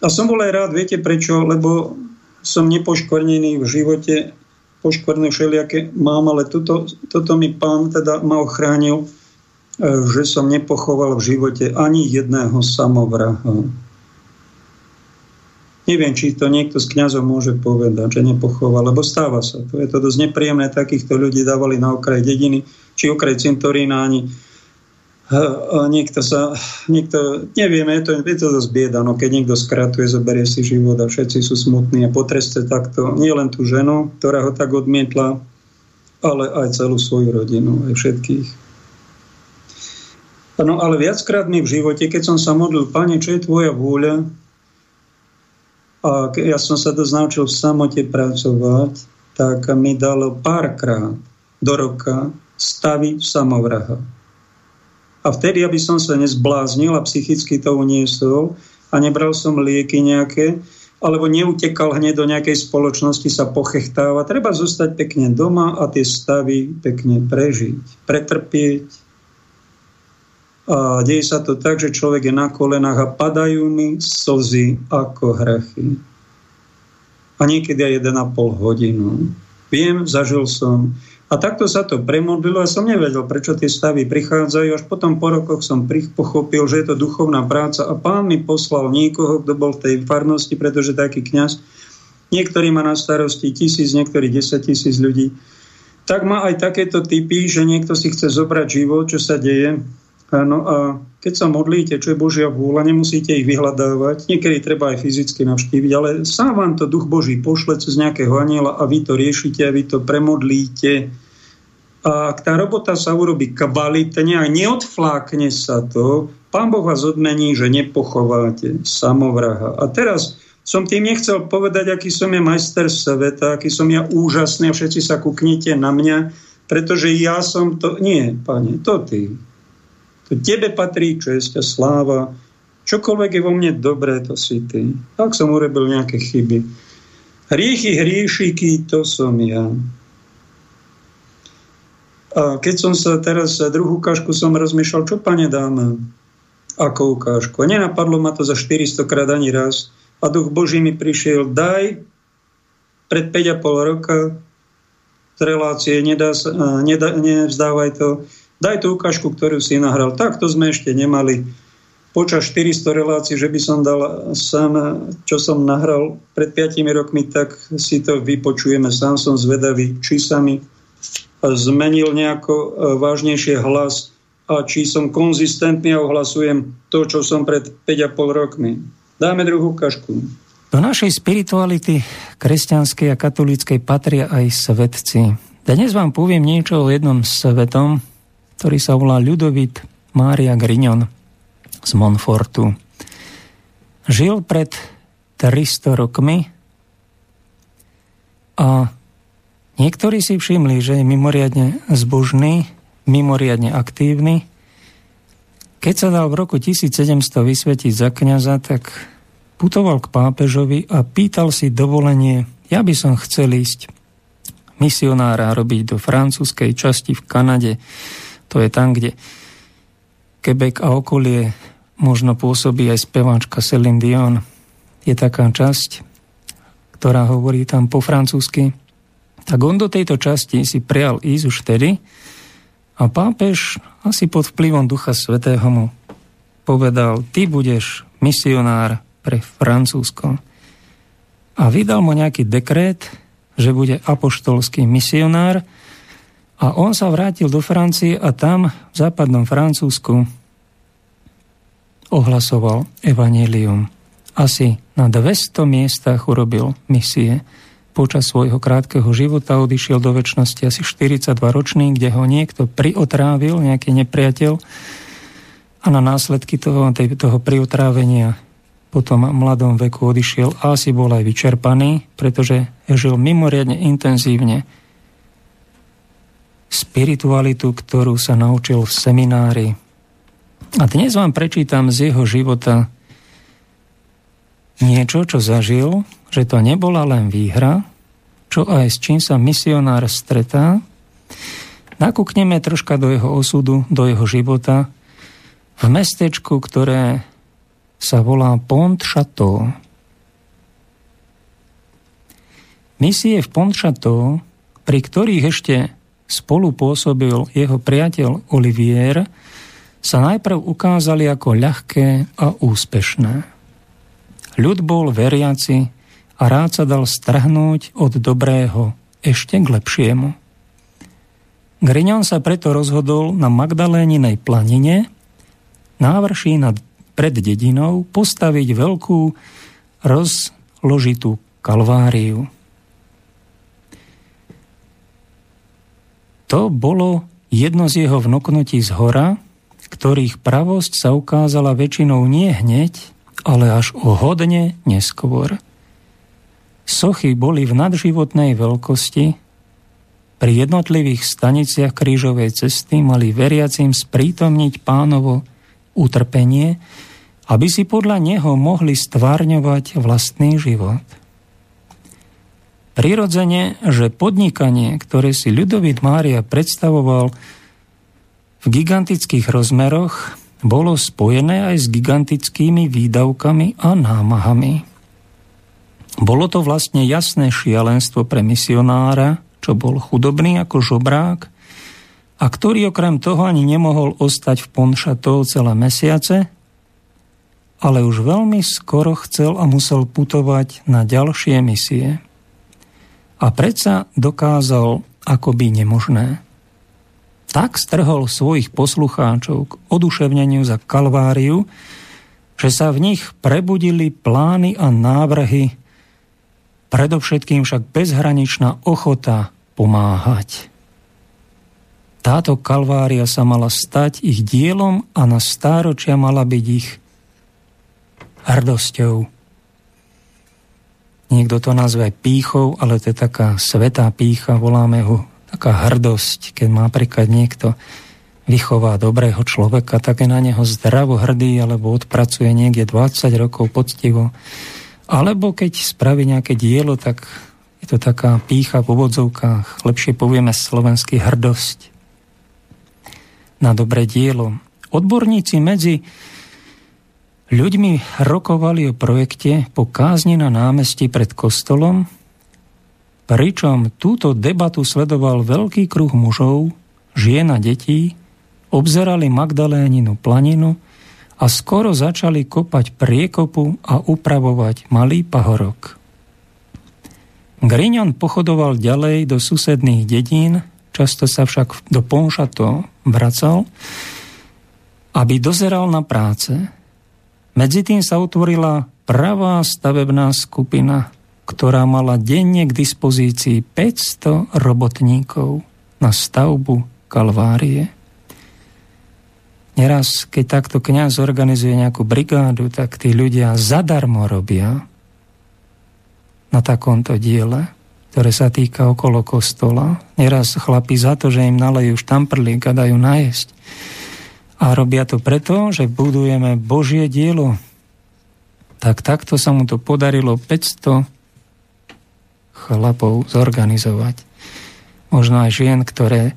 A som bol aj rád, viete prečo? Lebo som nepoškvrnený v živote, poškvrné všelijaké mám, ale toto, toto mi pán teda ma ochránil, e, že som nepochoval v živote ani jedného samovraha. Neviem, či to niekto z kňazov môže povedať, že nepochoval, lebo stáva sa to. Je to dosť nepríjemné, takýchto ľudí dávali na okraj dediny, či okraj cintorína, ani niekto sa, niekto, nevieme, je to, je to dosť bieda, no keď niekto skratuje, zoberie si život a všetci sú smutní a potreste takto nie len tú ženu, ktorá ho tak odmietla, ale aj celú svoju rodinu, aj všetkých. No ale viackrát mi v živote, keď som sa modlil, Pane, čo je tvoja vôľa, a ja som sa dosť naučil v samote pracovať, tak mi dalo párkrát do roka staviť samovraha. A vtedy, aby som sa nezbláznil a psychicky to uniesol a nebral som lieky nejaké, alebo neutekal hneď do nejakej spoločnosti sa pochettáva. Treba zostať pekne doma a tie stavy pekne prežiť, pretrpieť, a deje sa to tak, že človek je na kolenách a padajú mi slzy ako hrachy. A niekedy aj 1,5 hodinu. Viem, zažil som. A takto sa to premodlilo a som nevedel, prečo tie stavy prichádzajú. Až potom po rokoch som pochopil, že je to duchovná práca a pán mi poslal niekoho, kto bol v tej farnosti, pretože taký kňaz, niektorý má na starosti tisíc, niektorý 10 tisíc ľudí, tak má aj takéto typy, že niekto si chce zobrať život, čo sa deje, Áno, a keď sa modlíte, čo je Božia vôľa, nemusíte ich vyhľadávať, niekedy treba aj fyzicky navštíviť, ale sám vám to Duch Boží pošle cez nejakého aniela a vy to riešite a vy to premodlíte. A ak tá robota sa urobí kabalitne a neodflákne sa to, Pán Boh vás odmení, že nepochováte samovraha. A teraz som tým nechcel povedať, aký som ja majster sveta, aký som ja úžasný a všetci sa kuknite na mňa, pretože ja som to... Nie, pane, to ty. To tebe patrí česť a sláva. Čokoľvek je vo mne dobré, to si ty. Ak som urobil nejaké chyby. Hriechy, hriešíky, to som ja. A keď som sa teraz druhú ukážku som rozmýšľal, čo pane dáme? Ako ukážku? A nenapadlo ma to za 400 krát ani raz. A duch Boží mi prišiel, daj pred 5,5 roka z relácie, nedá, nedá, nevzdávaj to, Daj tú ukážku, ktorú si nahral. Tak to sme ešte nemali počas 400 relácií, že by som dal sám, čo som nahral pred 5 rokmi, tak si to vypočujeme. Sám som zvedavý, či sa mi zmenil nejako e, vážnejšie hlas a či som konzistentný a ohlasujem to, čo som pred 5,5 rokmi. Dáme druhú ukážku. Do našej spirituality kresťanskej a katolíckej patria aj svetci. Dnes vám poviem niečo o jednom svetom, ktorý sa volá Ľudovit Mária Grignon z Monfortu. Žil pred 300 rokmi a niektorí si všimli, že je mimoriadne zbožný, mimoriadne aktívny. Keď sa dal v roku 1700 vysvetiť za kniaza, tak putoval k pápežovi a pýtal si dovolenie, ja by som chcel ísť misionára robiť do francúzskej časti v Kanade to je tam, kde Quebec a okolie možno pôsobí aj speváčka Celine Dion. Je taká časť, ktorá hovorí tam po francúzsky. Tak on do tejto časti si prijal ísť už vtedy a pápež asi pod vplyvom Ducha Svetého mu povedal, ty budeš misionár pre Francúzsko. A vydal mu nejaký dekret, že bude apoštolský misionár a on sa vrátil do Francie a tam, v západnom Francúzsku, ohlasoval evanelium. Asi na 200 miestach urobil misie. Počas svojho krátkeho života odišiel do väčšnosti asi 42 ročný, kde ho niekto priotrávil, nejaký nepriateľ a na následky toho, toho priotrávenia potom v mladom veku odišiel a asi bol aj vyčerpaný, pretože žil mimoriadne intenzívne spiritualitu, ktorú sa naučil v seminári. A dnes vám prečítam z jeho života niečo, čo zažil, že to nebola len výhra, čo aj s čím sa misionár stretá, nakúkneme troška do jeho osudu, do jeho života v mestečku, ktoré sa volá Pont Chateau. Misie v Pont Chateau, pri ktorých ešte spolu pôsobil jeho priateľ Olivier, sa najprv ukázali ako ľahké a úspešné. Ľud bol veriaci a rád sa dal strhnúť od dobrého ešte k lepšiemu. Grignon sa preto rozhodol na Magdaléninej planine, návrší nad, pred dedinou, postaviť veľkú rozložitú kalváriu. To bolo jedno z jeho vnoknutí z hora, ktorých pravosť sa ukázala väčšinou nie hneď, ale až o hodne neskôr. Sochy boli v nadživotnej veľkosti, pri jednotlivých staniciach krížovej cesty mali veriacim sprítomniť pánovo utrpenie, aby si podľa neho mohli stvárňovať vlastný život. Prirodzene, že podnikanie, ktoré si Ľudovít Mária predstavoval v gigantických rozmeroch, bolo spojené aj s gigantickými výdavkami a námahami. Bolo to vlastne jasné šialenstvo pre misionára, čo bol chudobný ako žobrák a ktorý okrem toho ani nemohol ostať v Ponšatov celé mesiace, ale už veľmi skoro chcel a musel putovať na ďalšie misie a predsa dokázal akoby nemožné. Tak strhol svojich poslucháčov k oduševneniu za Kalváriu, že sa v nich prebudili plány a návrhy, predovšetkým však bezhraničná ochota pomáhať. Táto kalvária sa mala stať ich dielom a na stáročia mala byť ich hrdosťou. Niekto to nazve pýchou, ale to je taká svetá pícha, voláme ho taká hrdosť, keď má príklad niekto vychová dobrého človeka, tak je na neho zdravo hrdý, alebo odpracuje niekde 20 rokov poctivo. Alebo keď spraví nejaké dielo, tak je to taká pícha v obodzovkách, lepšie povieme slovenský hrdosť na dobré dielo. Odborníci medzi Ľuďmi rokovali o projekte po kázni na námestí pred kostolom, pričom túto debatu sledoval veľký kruh mužov, žien a detí, obzerali Magdaléninu planinu a skoro začali kopať priekopu a upravovať malý pahorok. Grignon pochodoval ďalej do susedných dedín, často sa však do Ponšato vracal, aby dozeral na práce, medzi tým sa utvorila pravá stavebná skupina, ktorá mala denne k dispozícii 500 robotníkov na stavbu Kalvárie. Neraz, keď takto kňaz organizuje nejakú brigádu, tak tí ľudia zadarmo robia na takomto diele, ktoré sa týka okolo kostola. Neraz chlapi za to, že im nalejú štamprlík a dajú najesť a robia to preto, že budujeme Božie dielo. Tak takto sa mu to podarilo 500 chlapov zorganizovať. Možno aj žien, ktoré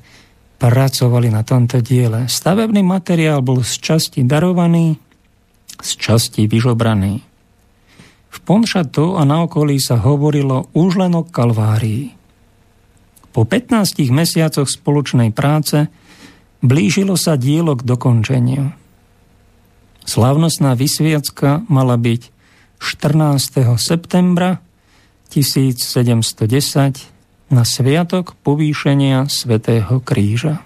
pracovali na tomto diele. Stavebný materiál bol z časti darovaný, z časti vyžobraný. V Ponšatu a na okolí sa hovorilo už len o Kalvárii. Po 15 mesiacoch spoločnej práce Blížilo sa dielo k dokončeniu. Slavnostná vysviacka mala byť 14. septembra 1710 na sviatok povýšenia Svetého kríža.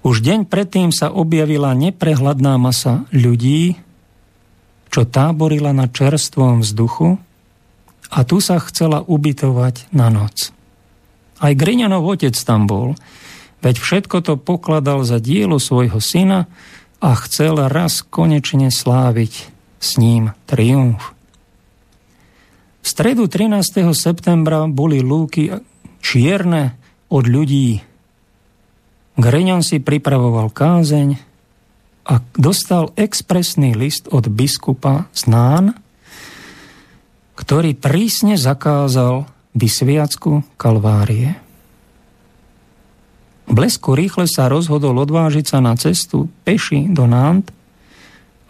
Už deň predtým sa objavila neprehľadná masa ľudí, čo táborila na čerstvom vzduchu a tu sa chcela ubytovať na noc. Aj Griňanov otec tam bol – Veď všetko to pokladal za dielo svojho syna a chcel raz konečne sláviť s ním triumf. V stredu 13. septembra boli lúky čierne od ľudí. Greňan si pripravoval kázeň a dostal expresný list od biskupa Znán, ktorý prísne zakázal vysviacku Kalvárie. Blesku rýchle sa rozhodol odvážiť sa na cestu peši do Nánt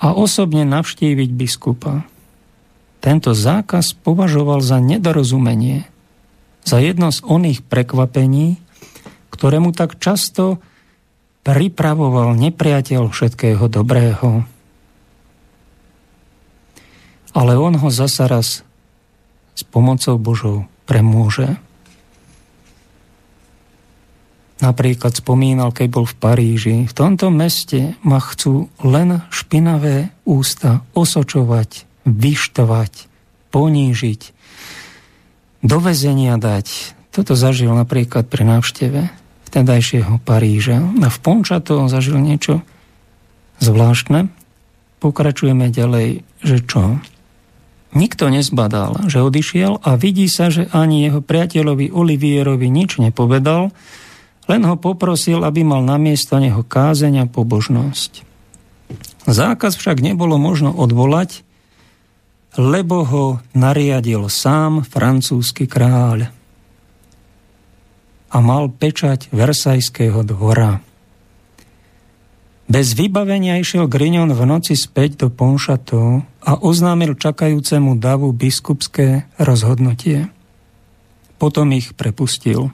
a osobne navštíviť biskupa. Tento zákaz považoval za nedorozumenie, za jedno z oných prekvapení, ktoré mu tak často pripravoval nepriateľ všetkého dobrého. Ale on ho zasa raz s pomocou Božou premôže. Napríklad spomínal, keď bol v Paríži, v tomto meste ma chcú len špinavé ústa osočovať, vyštovať, ponížiť, do vezenia dať. Toto zažil napríklad pri návšteve vtedajšieho Paríža. A v Pončato zažil niečo zvláštne. Pokračujeme ďalej, že čo? Nikto nezbadal, že odišiel a vidí sa, že ani jeho priateľovi Olivierovi nič nepovedal, len ho poprosil, aby mal na miesto neho kázeň a pobožnosť. Zákaz však nebolo možno odvolať, lebo ho nariadil sám francúzsky kráľ a mal pečať Versajského dvora. Bez vybavenia išiel Grignon v noci späť do Ponšatov a oznámil čakajúcemu davu biskupské rozhodnutie. Potom ich prepustil.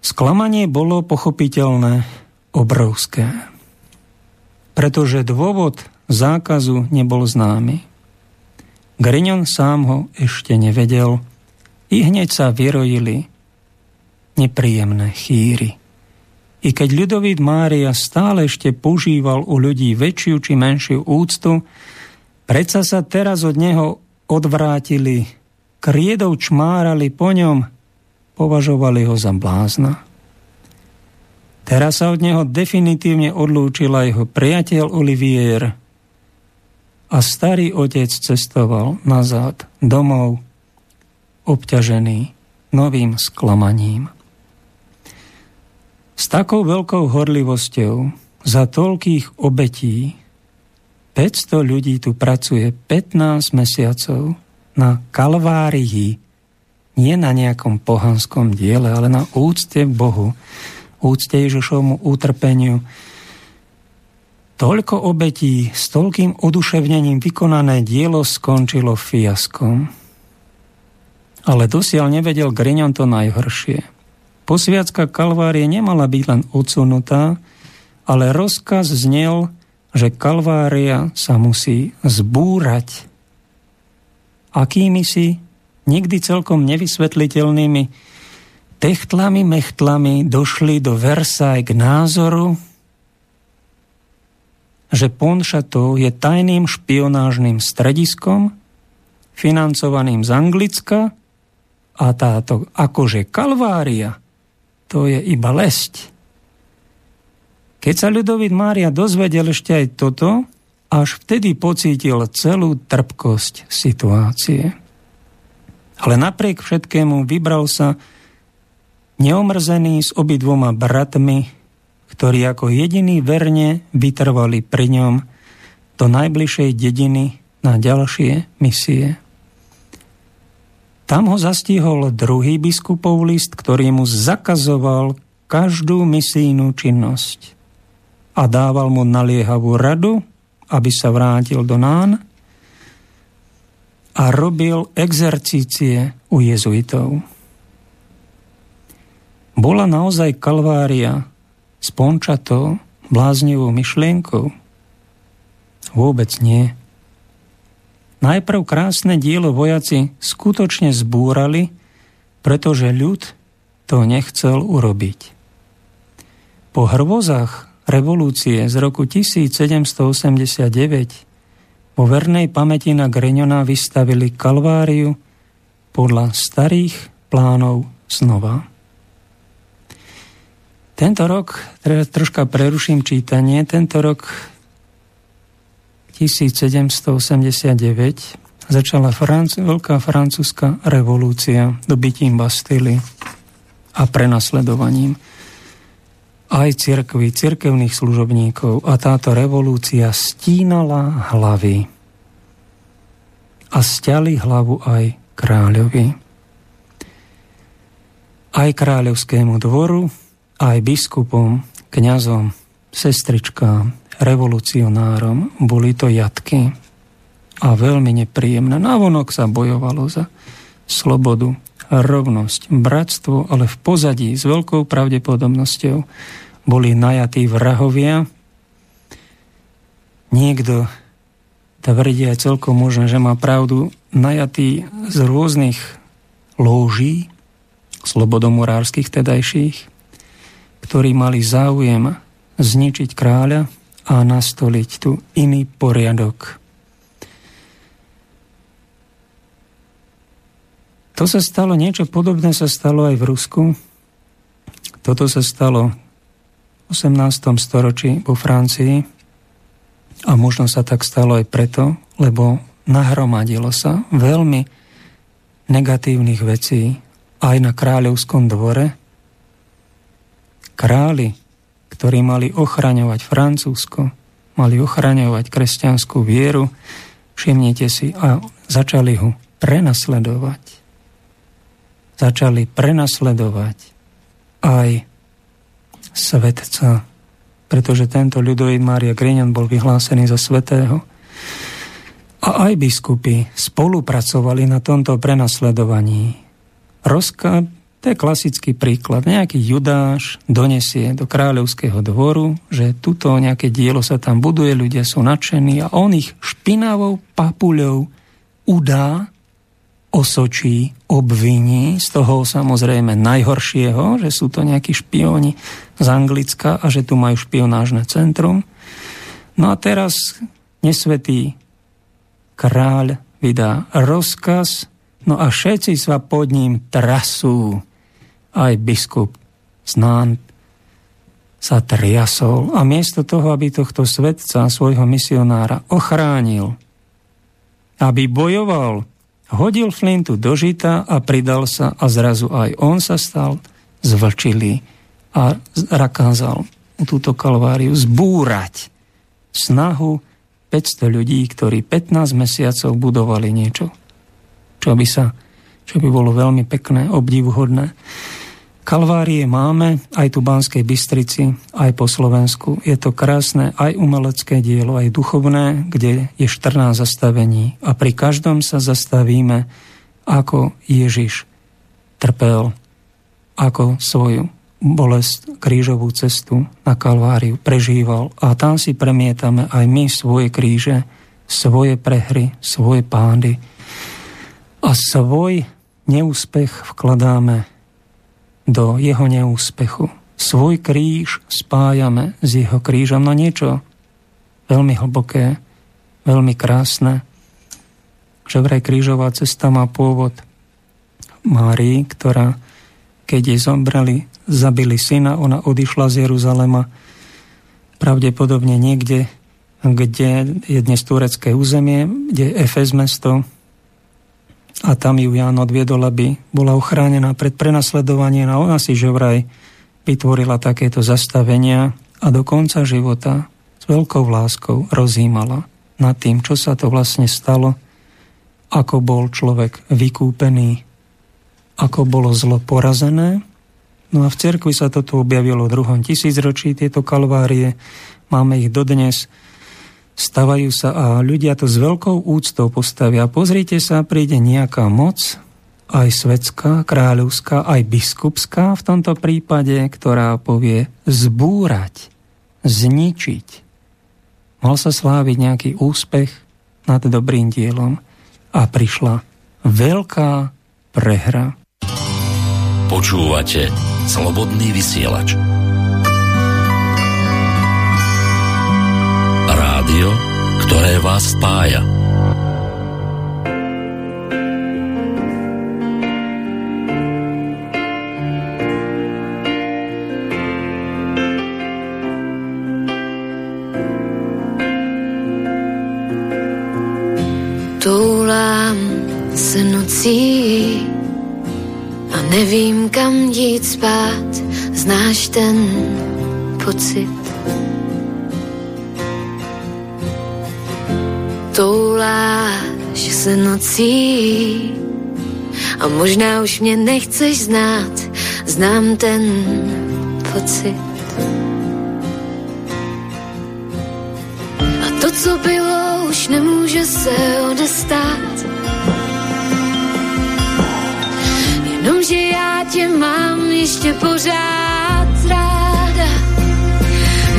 Sklamanie bolo pochopiteľné obrovské, pretože dôvod zákazu nebol známy. Grignon sám ho ešte nevedel i hneď sa vyrojili nepríjemné chýry. I keď ľudovít Mária stále ešte používal u ľudí väčšiu či menšiu úctu, predsa sa teraz od neho odvrátili, kriedou čmárali po ňom, považovali ho za blázna. Teraz sa od neho definitívne odlúčila jeho priateľ Olivier a starý otec cestoval nazad domov, obťažený novým sklamaním. S takou veľkou horlivosťou za toľkých obetí 500 ľudí tu pracuje 15 mesiacov na kalvárii, nie na nejakom pohanskom diele, ale na úcte Bohu, úcte Ježišovmu utrpeniu. Toľko obetí s toľkým oduševnením vykonané dielo skončilo fiaskom. Ale dosiaľ nevedel Grignon to najhoršie. Posviacka Kalvárie nemala byť len odsunutá, ale rozkaz znel, že Kalvária sa musí zbúrať. Akými si nikdy celkom nevysvetliteľnými techtlami, mechtlami došli do Versailles k názoru, že Ponšatov je tajným špionážnym strediskom, financovaným z Anglicka a táto akože Kalvária to je iba lesť. Keď sa ľudovit Mária dozvedel ešte aj toto, až vtedy pocítil celú trpkosť situácie. Ale napriek všetkému vybral sa neomrzený s obidvoma bratmi, ktorí ako jediní verne vytrvali pri ňom do najbližšej dediny na ďalšie misie. Tam ho zastihol druhý biskupov list, ktorý mu zakazoval každú misijnú činnosť a dával mu naliehavú radu, aby sa vrátil do Nán a robil exercície u jezuitov. Bola naozaj kalvária s pončatou, bláznivou myšlienkou? Vôbec nie. Najprv krásne dielo vojaci skutočne zbúrali, pretože ľud to nechcel urobiť. Po hrvozách revolúcie z roku 1789 vo vernej pamäti na Greňona vystavili Kalváriu podľa starých plánov znova. Tento rok, teda troška preruším čítanie, tento rok 1789 začala Franc- veľká francúzska revolúcia dobytím Bastily a prenasledovaním. Aj cirkvi, cirkevných služobníkov a táto revolúcia stínala hlavy a stiali hlavu aj kráľovi. Aj kráľovskému dvoru, aj biskupom, kňazom, sestričkám, revolucionárom boli to jatky a veľmi nepríjemné. Navonok sa bojovalo za slobodu, rovnosť, bratstvo, ale v pozadí s veľkou pravdepodobnosťou boli najatí vrahovia. Niekto tvrdí aj celkom možné, že má pravdu, najatí z rôznych lóží, slobodomurárskych tedajších, ktorí mali záujem zničiť kráľa a nastoliť tu iný poriadok. To sa stalo, niečo podobné sa stalo aj v Rusku. Toto sa stalo v 18. storočí vo Francii a možno sa tak stalo aj preto, lebo nahromadilo sa veľmi negatívnych vecí aj na kráľovskom dvore. Králi, ktorí mali ochraňovať Francúzsko, mali ochraňovať kresťanskú vieru, všimnite si, a začali ho prenasledovať začali prenasledovať aj svetca, pretože tento ľudový Mária Griňan bol vyhlásený za svetého. A aj biskupy spolupracovali na tomto prenasledovaní. Roska, to je klasický príklad. Nejaký judáš donesie do kráľovského dvoru, že tuto nejaké dielo sa tam buduje, ľudia sú nadšení a on ich špinavou papuľou udá osočí, obviní, z toho samozrejme najhoršieho, že sú to nejakí špioni z Anglicka a že tu majú špionážne centrum. No a teraz nesvetý kráľ vydá rozkaz, no a všetci sa pod ním trasú. Aj biskup znán sa triasol a miesto toho, aby tohto svetca, svojho misionára ochránil, aby bojoval hodil flintu do žita a pridal sa a zrazu aj on sa stal zvlčilý a rakázal túto kalváriu zbúrať snahu 500 ľudí, ktorí 15 mesiacov budovali niečo, čo by, sa, čo by bolo veľmi pekné, obdivuhodné. Kalvárie máme aj tu Banskej Bystrici, aj po Slovensku. Je to krásne aj umelecké dielo, aj duchovné, kde je 14 zastavení. A pri každom sa zastavíme, ako Ježiš trpel, ako svoju bolest, krížovú cestu na Kalváriu prežíval. A tam si premietame aj my svoje kríže, svoje prehry, svoje pády. A svoj neúspech vkladáme do jeho neúspechu. Svoj kríž spájame s jeho krížom. No niečo veľmi hlboké, veľmi krásne, že vraj krížová cesta má pôvod Márii, ktorá, keď jej zombrali, zabili syna, ona odišla z Jeruzalema pravdepodobne niekde, kde je dnes turecké územie, kde je Efes mesto, a tam ju Ján odviedol, aby bola ochránená pred prenasledovaním a ona si že vraj vytvorila takéto zastavenia a do konca života s veľkou láskou rozímala nad tým, čo sa to vlastne stalo, ako bol človek vykúpený, ako bolo zlo porazené. No a v cerkvi sa toto objavilo v druhom tisícročí, tieto kalvárie. Máme ich dodnes stavajú sa a ľudia to s veľkou úctou postavia. Pozrite sa, príde nejaká moc, aj svetská, kráľovská, aj biskupská v tomto prípade, ktorá povie zbúrať, zničiť. Mal sa sláviť nejaký úspech nad dobrým dielom a prišla veľká prehra. Počúvate Slobodný vysielač. Rádio, ktoré vás spája. Toulám se nocí a nevím kam jít spát. Znáš ten pocit. Touláš se nocí a možná už mě nechceš znát, znám ten pocit. A to, co bylo, už nemůže se odestát. Jenomže já tě mám ještě pořád ráda.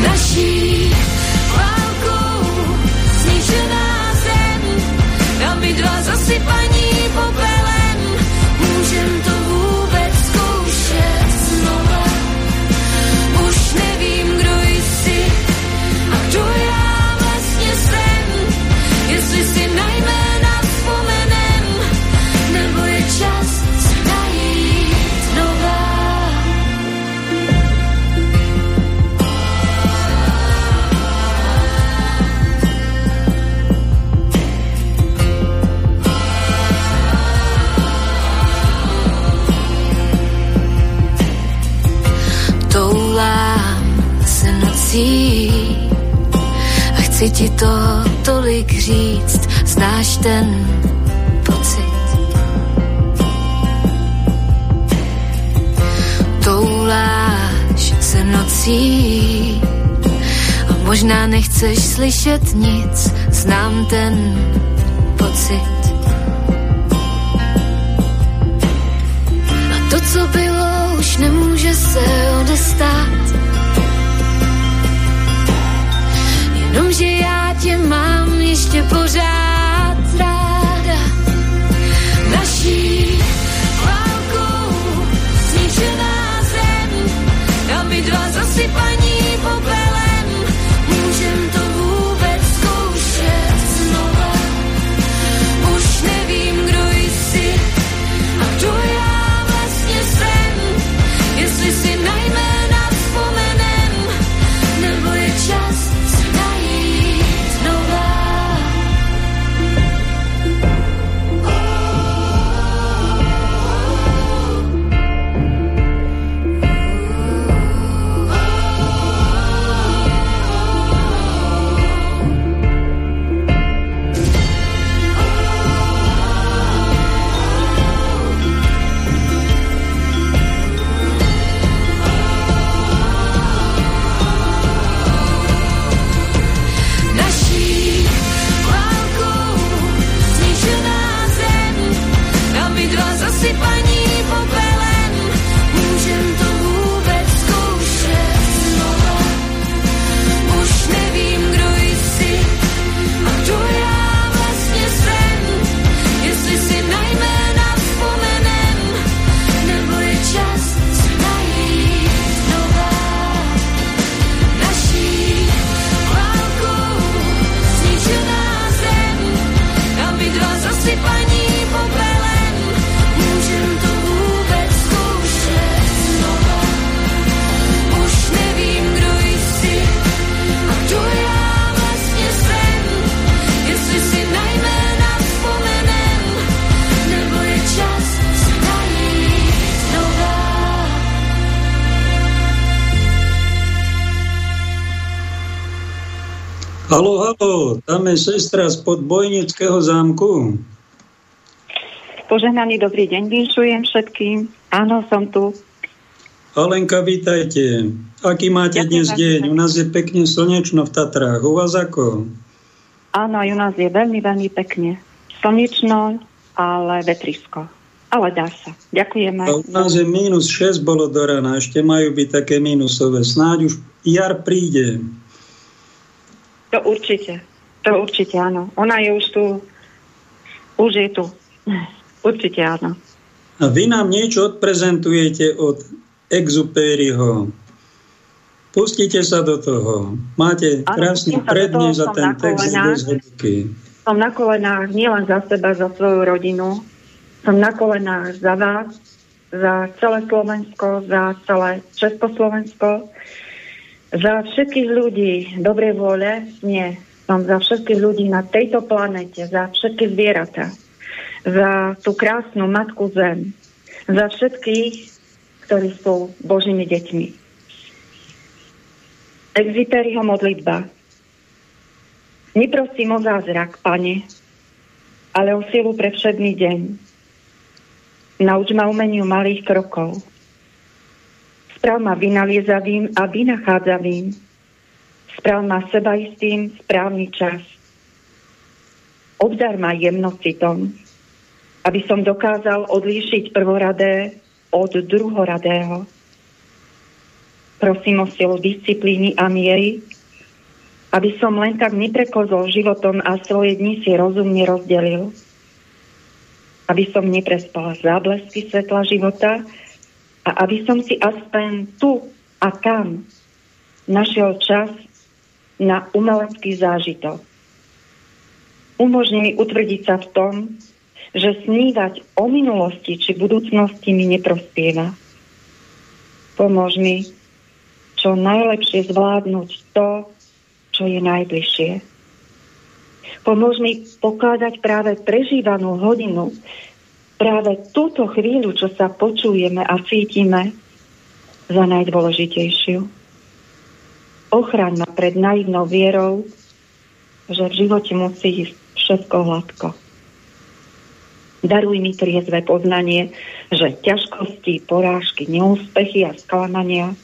Naší dva nocí a chci ti to tolik říct, znáš ten pocit. Touláš se nocí a možná nechceš slyšet nic, znám ten pocit. A to, co bylo, už nemůže se odestát. Jenomže já tě mám ještě pořád ráda. Naší válkou snížená zem, a my dva zasypaní Halo, halo, tam je sestra z podbojnického zámku. Požehnaný dobrý deň vinšujem všetkým. Áno, som tu. Alenka, vítajte. Aký máte Ďakujem dnes deň? U nás je pekne slnečno v Tatrách. U vás ako? Áno, u nás je veľmi, veľmi pekne. Slnečno, ale vetrisko. Ale dá sa. Ďakujeme. A u nás je minus 6 bolo do rana. Ešte majú byť také minusové. Snáď už jar príde. To určite. To určite áno. Ona je už tu. Už je tu. Určite áno. A vy nám niečo odprezentujete od Exupériho. Pustite sa do toho. Máte krásny prednes toho, a som ten text bez hĺbky. Som na kolenách nielen za seba, za svoju rodinu. Som na kolenách za vás, za celé Slovensko, za celé Československo, za všetkých ľudí dobrej vôle. Nie, som za všetkých ľudí na tejto planete, za všetky zvieratá, za tú krásnu Matku Zem, za všetkých, ktorí sú Božími deťmi. Exiperiho modlitba. Neprosím o zázrak, pane, ale o silu pre všedný deň. Nauč ma umeniu malých krokov. Sprav ma vynaliezavým a vynachádzavým. Sprav ma sebaistým správny čas. Obdar ma jemnocitom, aby som dokázal odlíšiť prvoradé od druhoradého. Prosím o silu disciplíny a miery, aby som len tak neprekozol životom a svoje dni si rozumne rozdelil. Aby som neprespal záblesky svetla života a aby som si aspoň tu a tam našiel čas na umelecký zážitok. Umožni mi utvrdiť sa v tom, že snívať o minulosti či budúcnosti mi neprospieva. Pomôž mi čo najlepšie zvládnuť to, čo je najbližšie. Pomôž mi pokladať práve prežívanú hodinu, práve túto chvíľu, čo sa počujeme a cítime, za najdôležitejšiu. Ochraň ma pred naivnou vierou, že v živote musí ísť všetko hladko. Daruj mi triezve poznanie, že ťažkosti, porážky, neúspechy a sklamania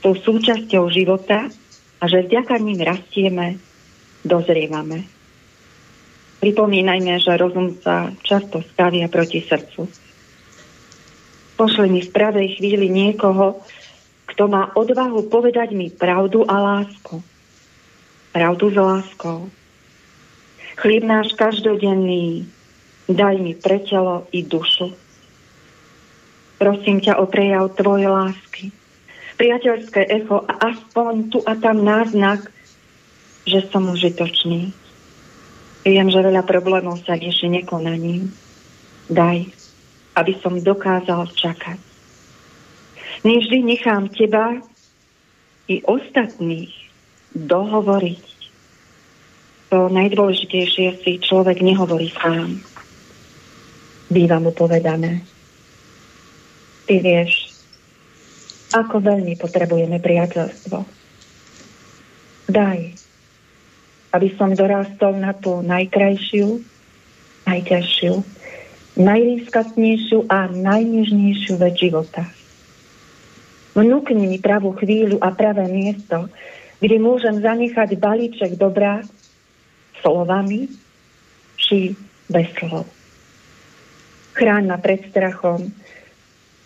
sú súčasťou života a že vďaka ním rastieme, dozrievame. Pripomínajme, že rozum sa často stavia proti srdcu. Pošli mi v pravej chvíli niekoho, kto má odvahu povedať mi pravdu a lásku. Pravdu s láskou. Chlieb náš každodenný, daj mi pre telo i dušu. Prosím ťa o prejav tvojej lásky priateľské echo a aspoň tu a tam náznak, že som užitočný. Viem, že veľa problémov sa rieši nekonaním. Daj, aby som dokázal čakať. Nevždy nechám teba i ostatných dohovoriť. To najdôležitejšie si človek nehovorí sám. Býva mu povedané. Ty vieš, ako veľmi potrebujeme priateľstvo. Daj, aby som dorástol na tú najkrajšiu, najťažšiu, najrískatnejšiu a najnižnejšiu vec života. Vnúkni mi pravú chvíľu a pravé miesto, kde môžem zanechať balíček dobrá slovami či bez slov. Chráň ma pred strachom,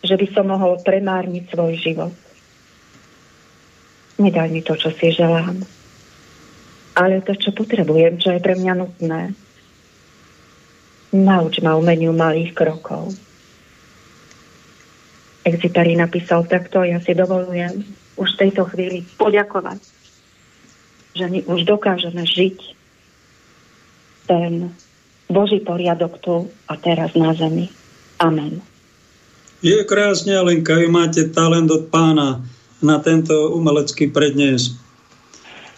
že by som mohol premárniť svoj život. Nedaj mi to, čo si želám, ale to, čo potrebujem, čo je pre mňa nutné. Nauč ma umeniu malých krokov. Exitari napísal takto, ja si dovolujem už v tejto chvíli poďakovať, že my už dokážeme žiť ten Boží poriadok tu a teraz na zemi. Amen. Je krásne, Alenka, vy máte talent od pána na tento umelecký prednes.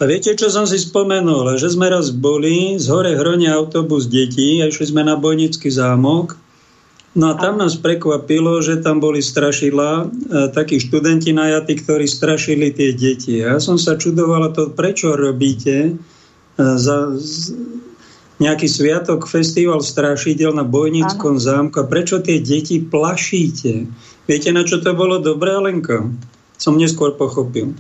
A viete, čo som si spomenul? Že sme raz boli, z hore hronie autobus detí a išli sme na Bojnický zámok. No a tam nás prekvapilo, že tam boli strašidla, e, takí študenti najatí, ktorí strašili tie deti. Ja som sa čudovala to, prečo robíte e, za, nejaký sviatok, festival strašidel na Bojnickom ano. zámku. A prečo tie deti plašíte? Viete, na čo to bolo dobré, Alenka? Som neskôr pochopil.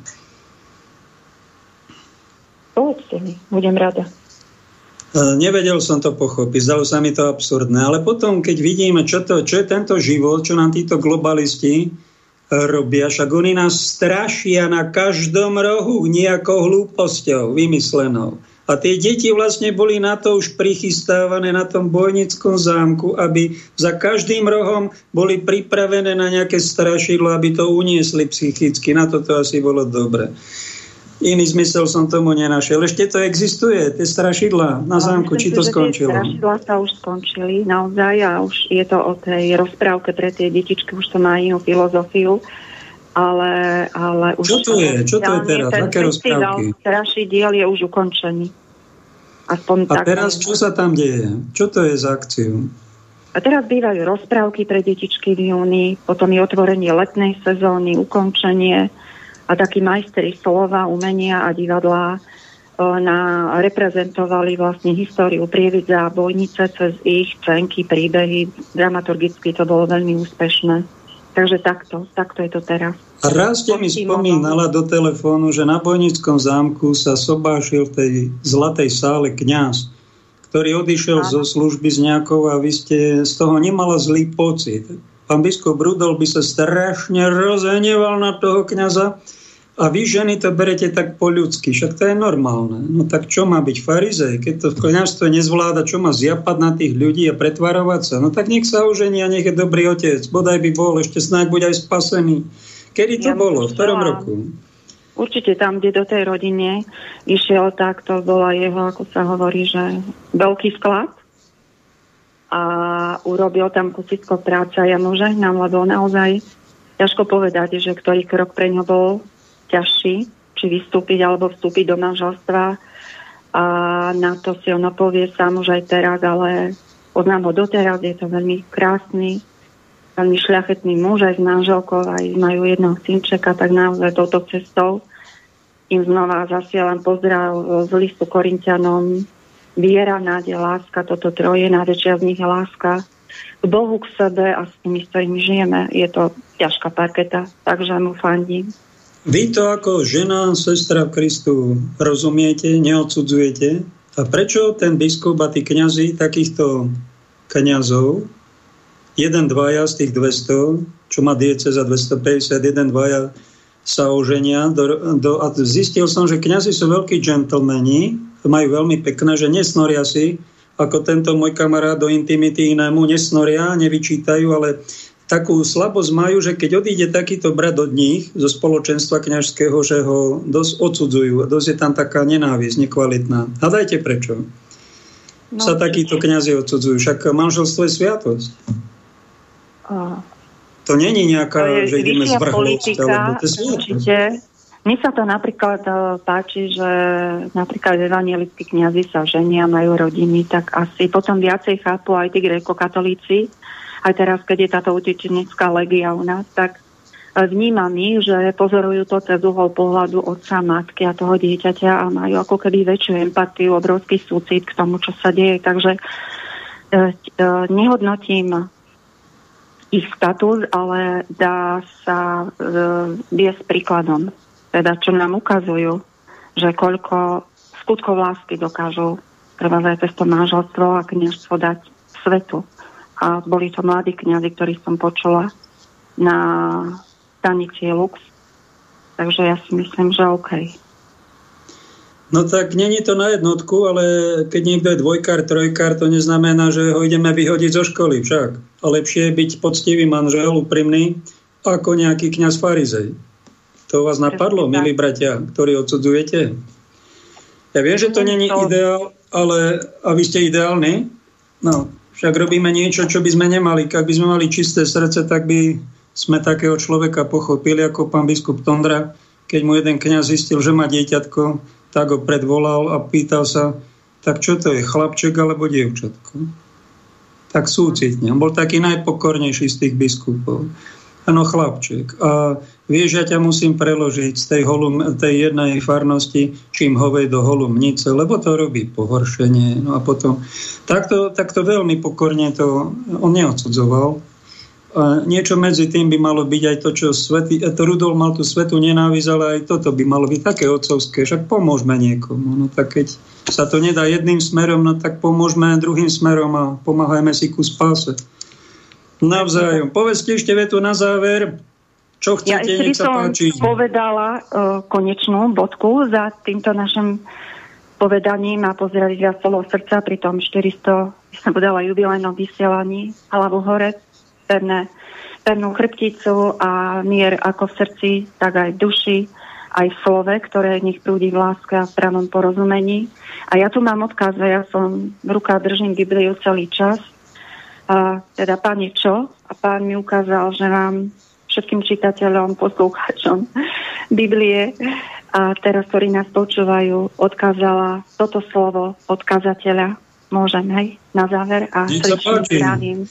Povedzte mi, budem rada. E, nevedel som to pochopiť, zdalo sa mi to absurdné, ale potom, keď vidíme, čo, to, čo je tento život, čo nám títo globalisti robia, však oni nás strašia na každom rohu nejakou hlúposťou vymyslenou. A tie deti vlastne boli na to už prichystávané na tom bojnickom zámku, aby za každým rohom boli pripravené na nejaké strašidlo, aby to uniesli psychicky. Na to to asi bolo dobre. Iný zmysel som tomu nenašiel. Ešte to existuje, tie strašidla na zámku, či to skončilo? Strašidla sa už skončili naozaj a už je to o tej rozprávke pre tie detičky, už to má inú filozofiu ale, ale už... Čo to je? Čo to je teraz? Aké rozprávky? Strašidiel je už ukončený. Aspoň a tak, teraz čo sa tam deje? Čo to je za akciu? A teraz bývajú rozprávky pre detičky v júni, potom je otvorenie letnej sezóny, ukončenie a takí majstri slova, umenia a divadla na, reprezentovali vlastne históriu Prievidza a Bojnice cez ich čenky, príbehy. Dramaturgicky to bolo veľmi úspešné. Takže takto, takto je to teraz. Raz ste mi spomínala do telefónu, že na Bojnickom zámku sa sobášil v tej zlatej sále kňaz, ktorý odišiel zo služby z nejakou a vy ste z toho nemala zlý pocit. Pán biskup Rudol by sa strašne rozhneval na toho kňaza, a vy ženy to berete tak po ľudsky, však to je normálne. No tak čo má byť farizej? Keď to v nezvláda, čo má zjapať na tých ľudí a pretvarovať sa? No tak nech sa ožení a nech je dobrý otec. Bodaj by bol, ešte snáď bude aj spasený. Kedy to ja bolo? V ktorom roku? Určite tam, kde do tej rodine išiel, tak to bola jeho, ako sa hovorí, že veľký sklad a urobil tam kusisko práca. Ja mu žehnám, lebo naozaj ťažko povedať, že ktorý krok pre ňo bol ťažší, či vystúpiť alebo vstúpiť do manželstva. A na to si ono povie sám už aj teraz, ale poznám ho doteraz, je to veľmi krásny, veľmi šľachetný muž aj s manželkou, aj majú jedného synčeka, tak naozaj touto cestou im znova zasielam pozdrav z listu Korintianom. Viera, nádej, láska, toto troje, najväčšia z nich je láska k Bohu, k sebe a s tými, s ktorými žijeme. Je to ťažká parketa, takže mu fandím. Vy to ako žena, sestra v Kristu rozumiete, neodsudzujete? A prečo ten biskup a tí kniazy takýchto kniazov, jeden, dvaja z tých 200, čo má diece za 250, jeden, dvaja sa oženia. Do, do, a zistil som, že kňazi sú veľkí džentlmeni, majú veľmi pekné, že nesnoria si, ako tento môj kamarát do intimity inému, nesnoria, nevyčítajú, ale takú slabosť majú, že keď odíde takýto brat od nich zo spoločenstva kňažského, že ho dosť odsudzujú. Dosť je tam taká nenávisť, nekvalitná. Hľadajte prečo. No, sa takíto kňazi odsudzujú. Však manželstvo je sviatosť. A... To není nejaká, to je že ideme zvrhnúť. Alebo to je určite. Mne sa to napríklad e, páči, že napríklad evangelickí kniazy sa ženia, majú rodiny, tak asi potom viacej chápu aj tí grekokatolíci, aj teraz, keď je táto utečenecká legia u nás, tak e, vnímam ich, že pozorujú to cez uhol pohľadu otca, matky a toho dieťaťa a majú ako keby väčšiu empatiu, obrovský súcit k tomu, čo sa deje. Takže e, e, nehodnotím ich status, ale dá sa viesť príkladom. Teda, čo nám ukazujú, že koľko skutkov lásky dokážu prvé cez to manželstvo a kniažstvo dať svetu a boli to mladí kniazy, ktorých som počula na stanici Lux. Takže ja si myslím, že OK. No tak není to na jednotku, ale keď niekto je dvojkár, trojkár, to neznamená, že ho ideme vyhodiť zo školy však. A lepšie je byť poctivý manžel, úprimný, ako nejaký kňaz farizej. To vás napadlo, milí bratia, ktorí odsudzujete? Ja viem, že to není ideál, ale a vy ste ideálni? No, však robíme niečo, čo by sme nemali. Ak by sme mali čisté srdce, tak by sme takého človeka pochopili, ako pán biskup Tondra, keď mu jeden kňaz zistil, že má dieťatko, tak ho predvolal a pýtal sa, tak čo to je, chlapček alebo dievčatko? Tak súcitne. On bol taký najpokornejší z tých biskupov. Áno, chlapček. A vieš, ja ťa musím preložiť z tej, holum, tej jednej farnosti, čím hovej do holumnice, lebo to robí pohoršenie. No a potom, takto, takto veľmi pokorne to on neodsudzoval. A niečo medzi tým by malo byť aj to, čo svety, to Rudol mal tú svetu nenávisť, ale aj toto by malo byť také otcovské. Však pomôžme niekomu. No tak keď sa to nedá jedným smerom, no tak pomôžme druhým smerom a pomáhajme si ku spáse. Navzájom. Povedzte ešte vetu na záver. Čo chcete, ja sa páči. som povedala uh, konečnú bodku za týmto našim povedaním a pozdraviť vás celého srdca pri tom 400, som povedala, jubilejnom vysielaní hlavu hore, pevné, pevnú chrbticu a mier ako v srdci, tak aj v duši, aj v slove, ktoré nech prúdi v láske a v pravom porozumení. A ja tu mám odkaz, ja som v rukách držím Bibliu celý čas a teda pán je čo? A pán mi ukázal, že vám všetkým čitateľom, poslucháčom Biblie a teraz, ktorí nás počúvajú, odkázala toto slovo odkazateľa. Môžem, hej, na záver a zdravím.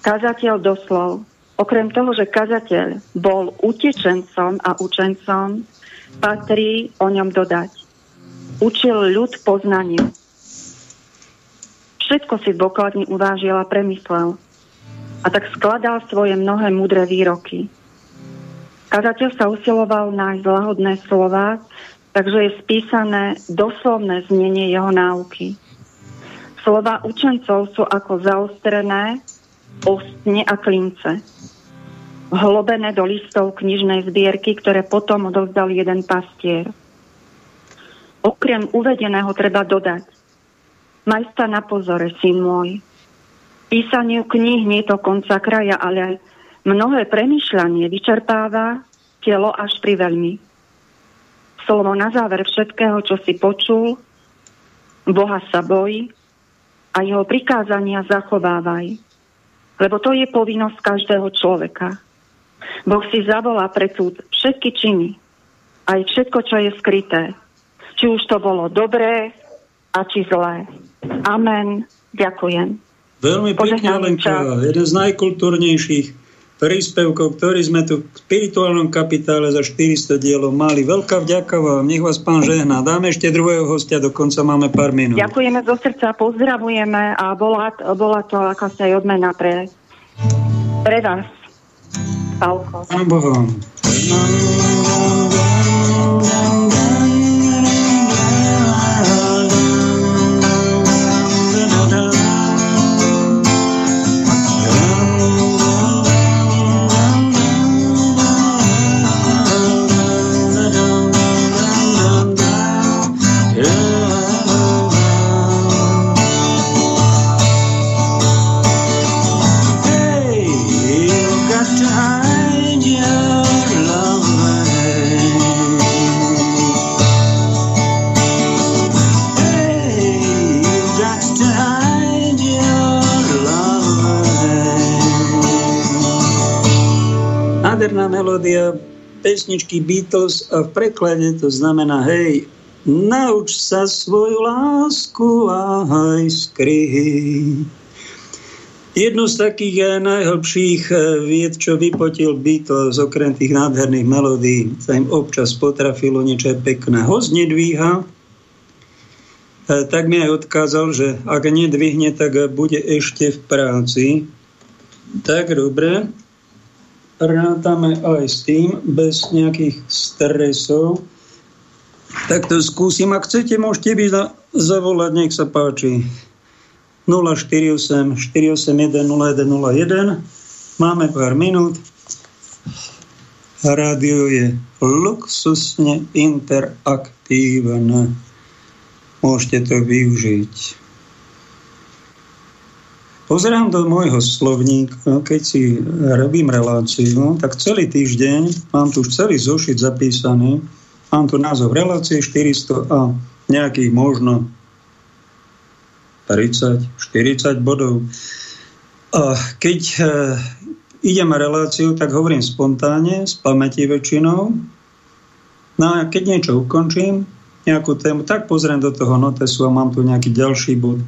Kazateľ doslov Okrem toho, že kazateľ bol utečencom a učencom, patrí o ňom dodať. Učil ľud poznaniu. Všetko si dôkladne uvážil a premyslel. A tak skladal svoje mnohé múdre výroky. Kazateľ sa usiloval nájsť lahodné slova, takže je spísané doslovné znenie jeho náuky. Slova učencov sú ako zaostrené, ostne a klince hlobené do listov knižnej zbierky, ktoré potom odovzdal jeden pastier. Okrem uvedeného treba dodať. Maj sa na pozore, syn môj. Písaniu kníh nie konca kraja, ale mnohé premyšľanie vyčerpáva telo až pri veľmi. Slovo na záver všetkého, čo si počul, Boha sa boj a jeho prikázania zachovávaj. Lebo to je povinnosť každého človeka. Boh si zavolá pred súd všetky činy, aj všetko, čo je skryté. Či už to bolo dobré, a či zlé. Amen. Ďakujem. Veľmi pekne, Lenka. Jeden z najkultúrnejších príspevkov, ktorý sme tu v spirituálnom kapitále za 400 dielov mali. Veľká vďaka vám. Nech vás pán žehná. Dáme ešte druhého hostia, dokonca máme pár minút. Ďakujeme zo srdca, pozdravujeme a bola, bola to akási aj odmena pre, pre vás. Pálko. Bohom. Pesničky Beatles a v preklade to znamená hej, nauč sa svoju lásku a aj skryhy. Jednu z takých najhlbších eh, vied, čo vypotil Beatles, okrem tých nádherných melódií, sa im občas potrafilo niečo pekné. Host nedvíha, eh, tak mi aj odkázal, že ak nedvihne, tak bude ešte v práci. Tak dobre, rátame aj s tým, bez nejakých stresov. Tak to skúsim. Ak chcete, môžete byť zavolať, nech sa páči. 048 481 0101. Máme pár minút. Rádio je luxusne interaktívne. Môžete to využiť. Pozerám do môjho slovníka, keď si robím reláciu, tak celý týždeň mám tu už celý zošit zapísaný. Mám tu názov relácie 400 a nejakých možno 30, 40 bodov. A keď e, idem reláciu, tak hovorím spontánne, z pamäti väčšinou. No a keď niečo ukončím, nejakú tému, tak pozriem do toho notesu a mám tu nejaký ďalší bod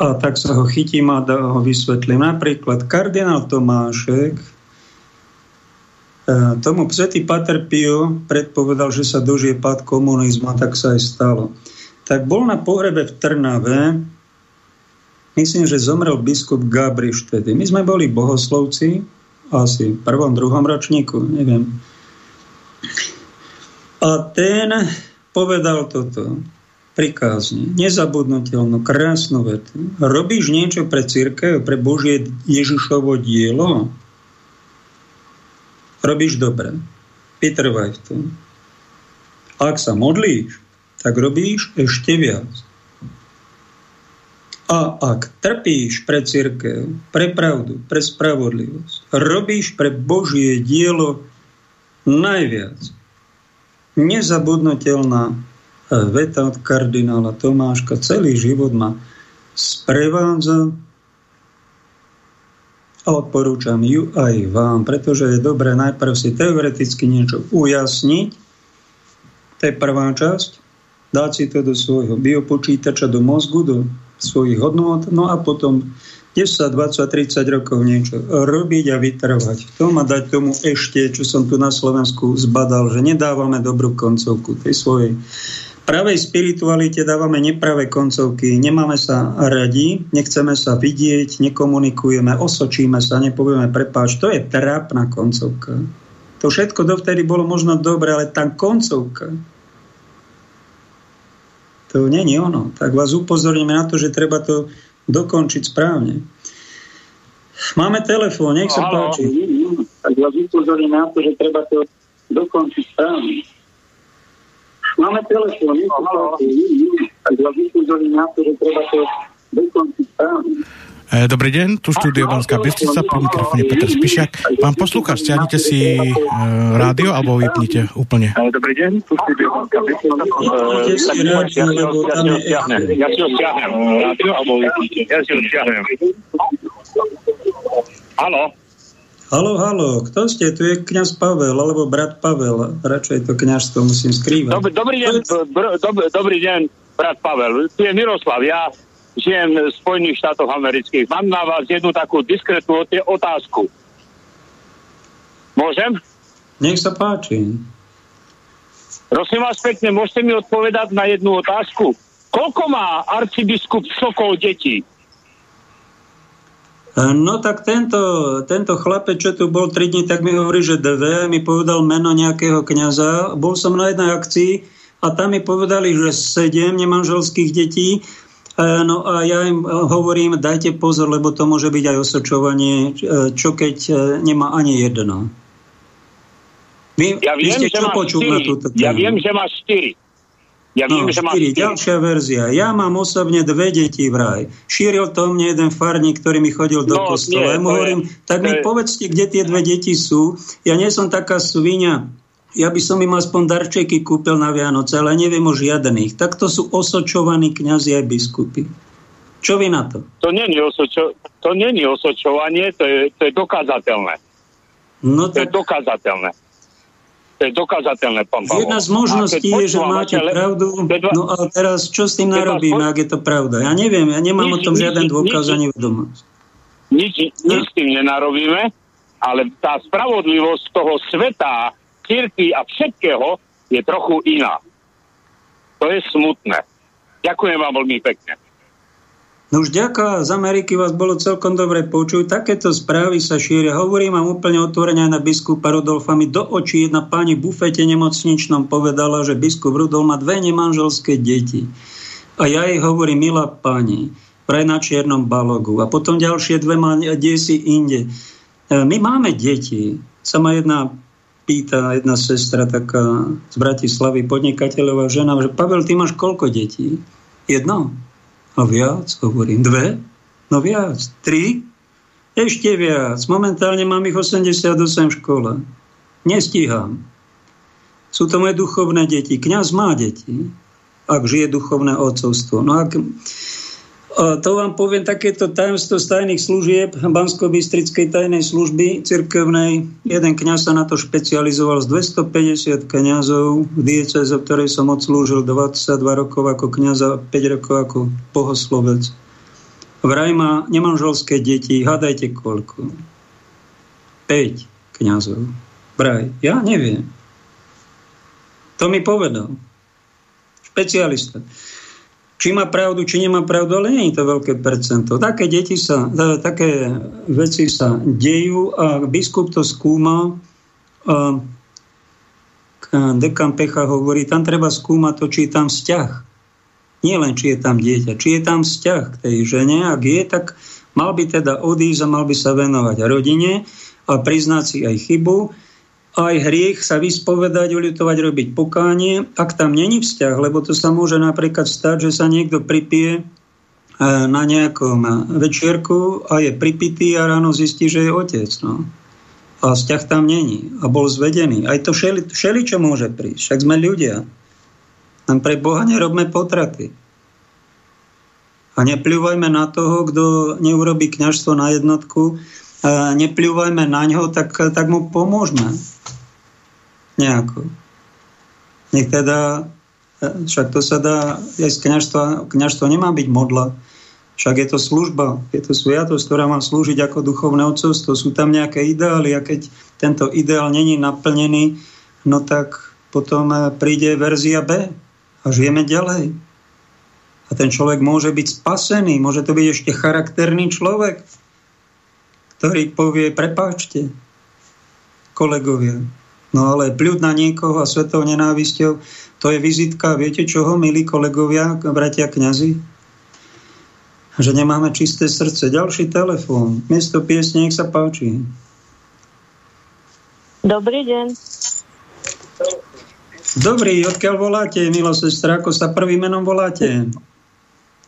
a tak sa ho chytím a ho vysvetlím. Napríklad kardinál Tomášek e, tomu svetý Pater Pio predpovedal, že sa dožije pád komunizmu a tak sa aj stalo. Tak bol na pohrebe v Trnave, myslím, že zomrel biskup Gabriš vtedy. My sme boli bohoslovci, asi v prvom, druhom ročníku, neviem. A ten povedal toto prikázne, nezabudnutelnú, krásnu vetu. Robíš niečo pre církev, pre Božie Ježišovo dielo? Robíš dobre. Vytrvaj v tom. Ak sa modlíš, tak robíš ešte viac. A ak trpíš pre církev, pre pravdu, pre spravodlivosť, robíš pre Božie dielo najviac. Nezabudnutelná veta od kardinála Tomáška celý život ma sprevádza. A odporúčam ju aj vám, pretože je dobré najprv si teoreticky niečo ujasniť, to je prvá časť, dať si to do svojho biopočítača, do mozgu, do svojich hodnot, no a potom 10, 20, 30 rokov niečo robiť a vytrvať. To ma dať tomu ešte, čo som tu na Slovensku zbadal, že nedávame dobrú koncovku tej svojej pravej spiritualite dávame nepravé koncovky, nemáme sa radi, nechceme sa vidieť, nekomunikujeme, osočíme sa, nepovieme prepáč. To je trápna koncovka. To všetko dovtedy bolo možno dobre, ale tá koncovka, to není ono. Tak vás upozorníme na to, že treba to dokončiť správne. Máme telefón, nech sa no, páči. Tak vás upozorním na to, že treba to dokončiť správne. Máme telefón, treba to dokončiť správne. E, dobrý deň, tu štúdio Banská Bystrica, pri mikrofóne Peter Spišak. Pán poslucháč, stiahnite si e, rádio alebo vypnite úplne? E, dobrý deň, tu štúdio Banská Bystrica. Ja si ho stiahnem, rádio alebo vypnite. Ja si ho stiahnem. Halo? Halo, halo, kto ste? Tu je kňaz Pavel, alebo brat Pavel. Radšej to kňazstvo musím skrývať. Dobrý, dobrý deň, dobrý, dobrý deň, brat Pavel. Tu je Miroslav, ja žijem v Spojených štátoch amerických. Mám na vás jednu takú diskretnú otázku. Môžem? Nech sa páči. Prosím vás pekne, môžete mi odpovedať na jednu otázku. Koľko má arcibiskup Sokol detí? E, no tak tento, tento chlapec, čo tu bol 3 dní, tak mi hovorí, že dve, mi povedal meno nejakého kňaza. Bol som na jednej akcii a tam mi povedali, že sedem nemanželských detí E, no a ja im e, hovorím, dajte pozor, lebo to môže byť aj osočovanie, e, čo keď nemá ani jedno. Vy, ja viem, vy ste čo počul na túto tému? Ja viem, že máš štyri. Ja viem, no, že máš štyri. Ďalšia verzia. Ja mám osobne dve deti vraj. Šíril to mne jeden farník, ktorý mi chodil do no, kostola. Nie, ja mu hovorím, je, tak mi je... povedzte, kde tie dve deti sú. Ja nie som taká svinia, ja by som im aspoň darčeky kúpil na Vianoce, ale neviem o žiadnych. Tak to sú osočovaní kňazi aj biskupy. Čo vy na to? To není, osočo- to není osočovanie, to je, to je dokázateľné. No tak... To je dokázateľné. To je dokázateľné, pán Pavol. Jedna z možností je, že máte ale... pravdu, no a teraz čo s tým narobíme, ak je to pravda? Ja neviem, ja nemám nič, o tom žiaden dôkaz nič, ani vedomosť. Nič, nič s tým nenarobíme, ale tá spravodlivosť toho sveta, cirkvi a všetkého je trochu iná. To je smutné. Ďakujem vám veľmi pekne. No už ďaká, z Ameriky vás bolo celkom dobre počuť. Takéto správy sa šíria. Hovorím vám úplne otvorene aj na biskupa Rudolfa. Mi do očí jedna pani v bufete nemocničnom povedala, že biskup Rudolf má dve nemanželské deti. A ja jej hovorím, milá pani, pre na čiernom balogu. A potom ďalšie dve má desi inde. E, my máme deti. Sa ma jedna pýta jedna sestra taká z Bratislavy, podnikateľová žena, že Pavel, ty máš koľko detí? Jedno? A viac? Hovorím, dve? No viac. Tri? Ešte viac. Momentálne mám ich 88 v škole. Nestíham. Sú to moje duchovné deti. Kňaz má deti, ak žije duchovné otcovstvo. No ak to vám poviem takéto tajomstvo z tajných služieb Bansko-Bystrickej tajnej služby cirkevnej. Jeden kňaz sa na to špecializoval z 250 kňazov v dieceze, v ktorej som odslúžil 22 rokov ako kňaz a 5 rokov ako bohoslovec. Vraj má nemanželské deti, hádajte koľko. 5 kňazov. Vraj, ja neviem. To mi povedal. Špecialista či má pravdu, či nemá pravdu, ale nie je to veľké percento. Také, deti sa, e, také veci sa dejú a biskup to skúma. A dekan Pecha hovorí, tam treba skúmať to, či je tam vzťah. Nie len, či je tam dieťa, či je tam vzťah k tej žene. Ak je, tak mal by teda odísť a mal by sa venovať rodine a priznať si aj chybu aj hriech sa vyspovedať, uľutovať, robiť pokánie, ak tam není vzťah, lebo to sa môže napríklad stať, že sa niekto pripije e, na nejakom večierku a je pripitý a ráno zistí, že je otec. No. A vzťah tam není. A bol zvedený. Aj to všeli, všeli čo môže prísť. Však sme ľudia. Len pre Boha nerobme potraty. A nepľúvajme na toho, kto neurobi kňažstvo na jednotku, a nepľúvajme na ňo, tak, tak mu pomôžme nejako. Nech teda, však to sa dá, aj z kniažstva, kniažstvo nemá byť modla. Však je to služba, je to sviatosť, ktorá má slúžiť ako duchovné odcovstvo. Sú tam nejaké ideály a keď tento ideál není naplnený, no tak potom eh, príde verzia B a žijeme ďalej. A ten človek môže byť spasený, môže to byť ešte charakterný človek, ktorý povie, prepáčte, kolegovia. No ale pľud na niekoho a svetou nenávisťou, to je vizitka, viete čoho, milí kolegovia, bratia kňazi? že nemáme čisté srdce. Ďalší telefón. Miesto piesne, nech sa páči. Dobrý deň. Dobrý, odkiaľ voláte, milá sestra? Ako sa prvým menom voláte?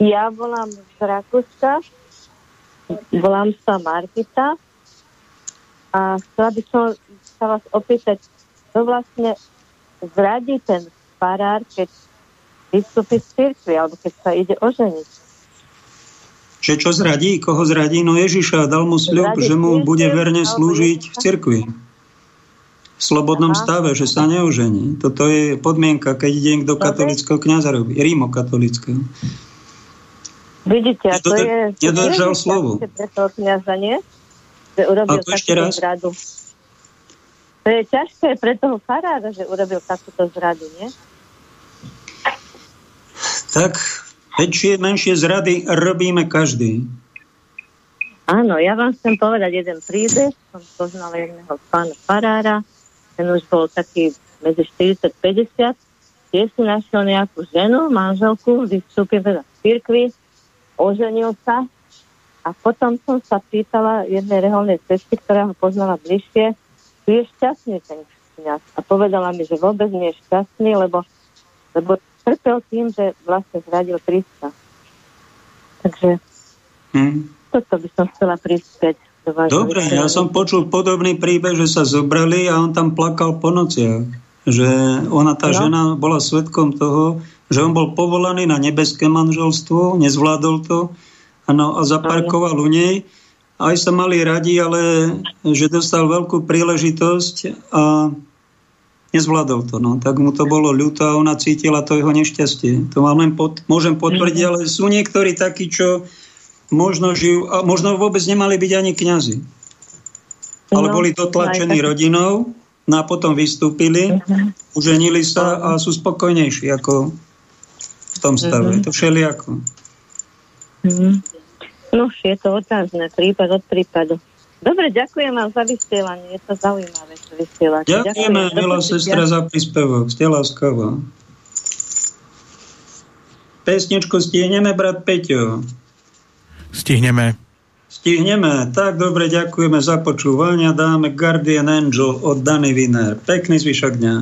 Ja volám z Rakúska. Volám sa Margita. A chcela by som sa vás opýtať, to vlastne zradí ten farár, keď vystúpi z cirkvi, alebo keď sa ide oženiť. Že čo zradí? Koho zradí? No Ježiša dal mu sľub, že mu bude verne slúžiť v cirkvi. V slobodnom stave, že sa neožení. Toto je podmienka, keď ide do katolického kniaza robí. Rímo-katolického. Vidíte, a to je... Nedržal slovo. Pre toho kniaza, nie? Že urobil to ešte raz? Zradu. To je ťažké pre toho farára, že urobil takúto zradu, nie? Tak Väčšie, menšie zrady robíme každý. Áno, ja vám chcem povedať jeden príbeh. Som poznala jedného pána farára. Ten už bol taký medzi 40-50. Tiež si našiel nejakú ženu, manželku, vystúpil teda v cirkvi, oženil sa a potom som sa pýtala jednej reholnej cesty, ktorá ho poznala bližšie, či je šťastný ten kniaz. A povedala mi, že vôbec nie je šťastný, lebo, lebo trpel tým, že vlastne zradil Krista. Takže hmm. toto by som chcela prispieť. Dobre, ja som počul podobný príbeh, že sa zobrali a on tam plakal po nociach. Že ona, tá no. žena, bola svetkom toho, že on bol povolaný na nebeské manželstvo, nezvládol to ano, a zaparkoval u nej. Aj sa mali radi, ale že dostal veľkú príležitosť a nezvládol to. No. Tak mu to bolo ľúto a ona cítila to jeho nešťastie. To vám len pod, môžem potvrdiť, ale sú niektorí takí, čo možno žijú, a možno vôbec nemali byť ani kňazi. Ale no, boli dotlačení rodinou, no a potom vystúpili, uh-huh. uženili sa a sú spokojnejší ako v tom stave. Uh-huh. Je to všelijako. Uh-huh. No, je to otázne, prípad od prípadu. Dobre, ďakujem vám za vysielanie. Je to zaujímavé, čo vysielate. Ďakujeme, milá sestra, za príspevok. Ste láskavá. Pesničku stihneme, brat Peťo? Stihneme. Stihneme. Tak dobre, ďakujeme za počúvanie. Dáme Guardian Angel od Dany Wiener. Pekný zvyšok dňa.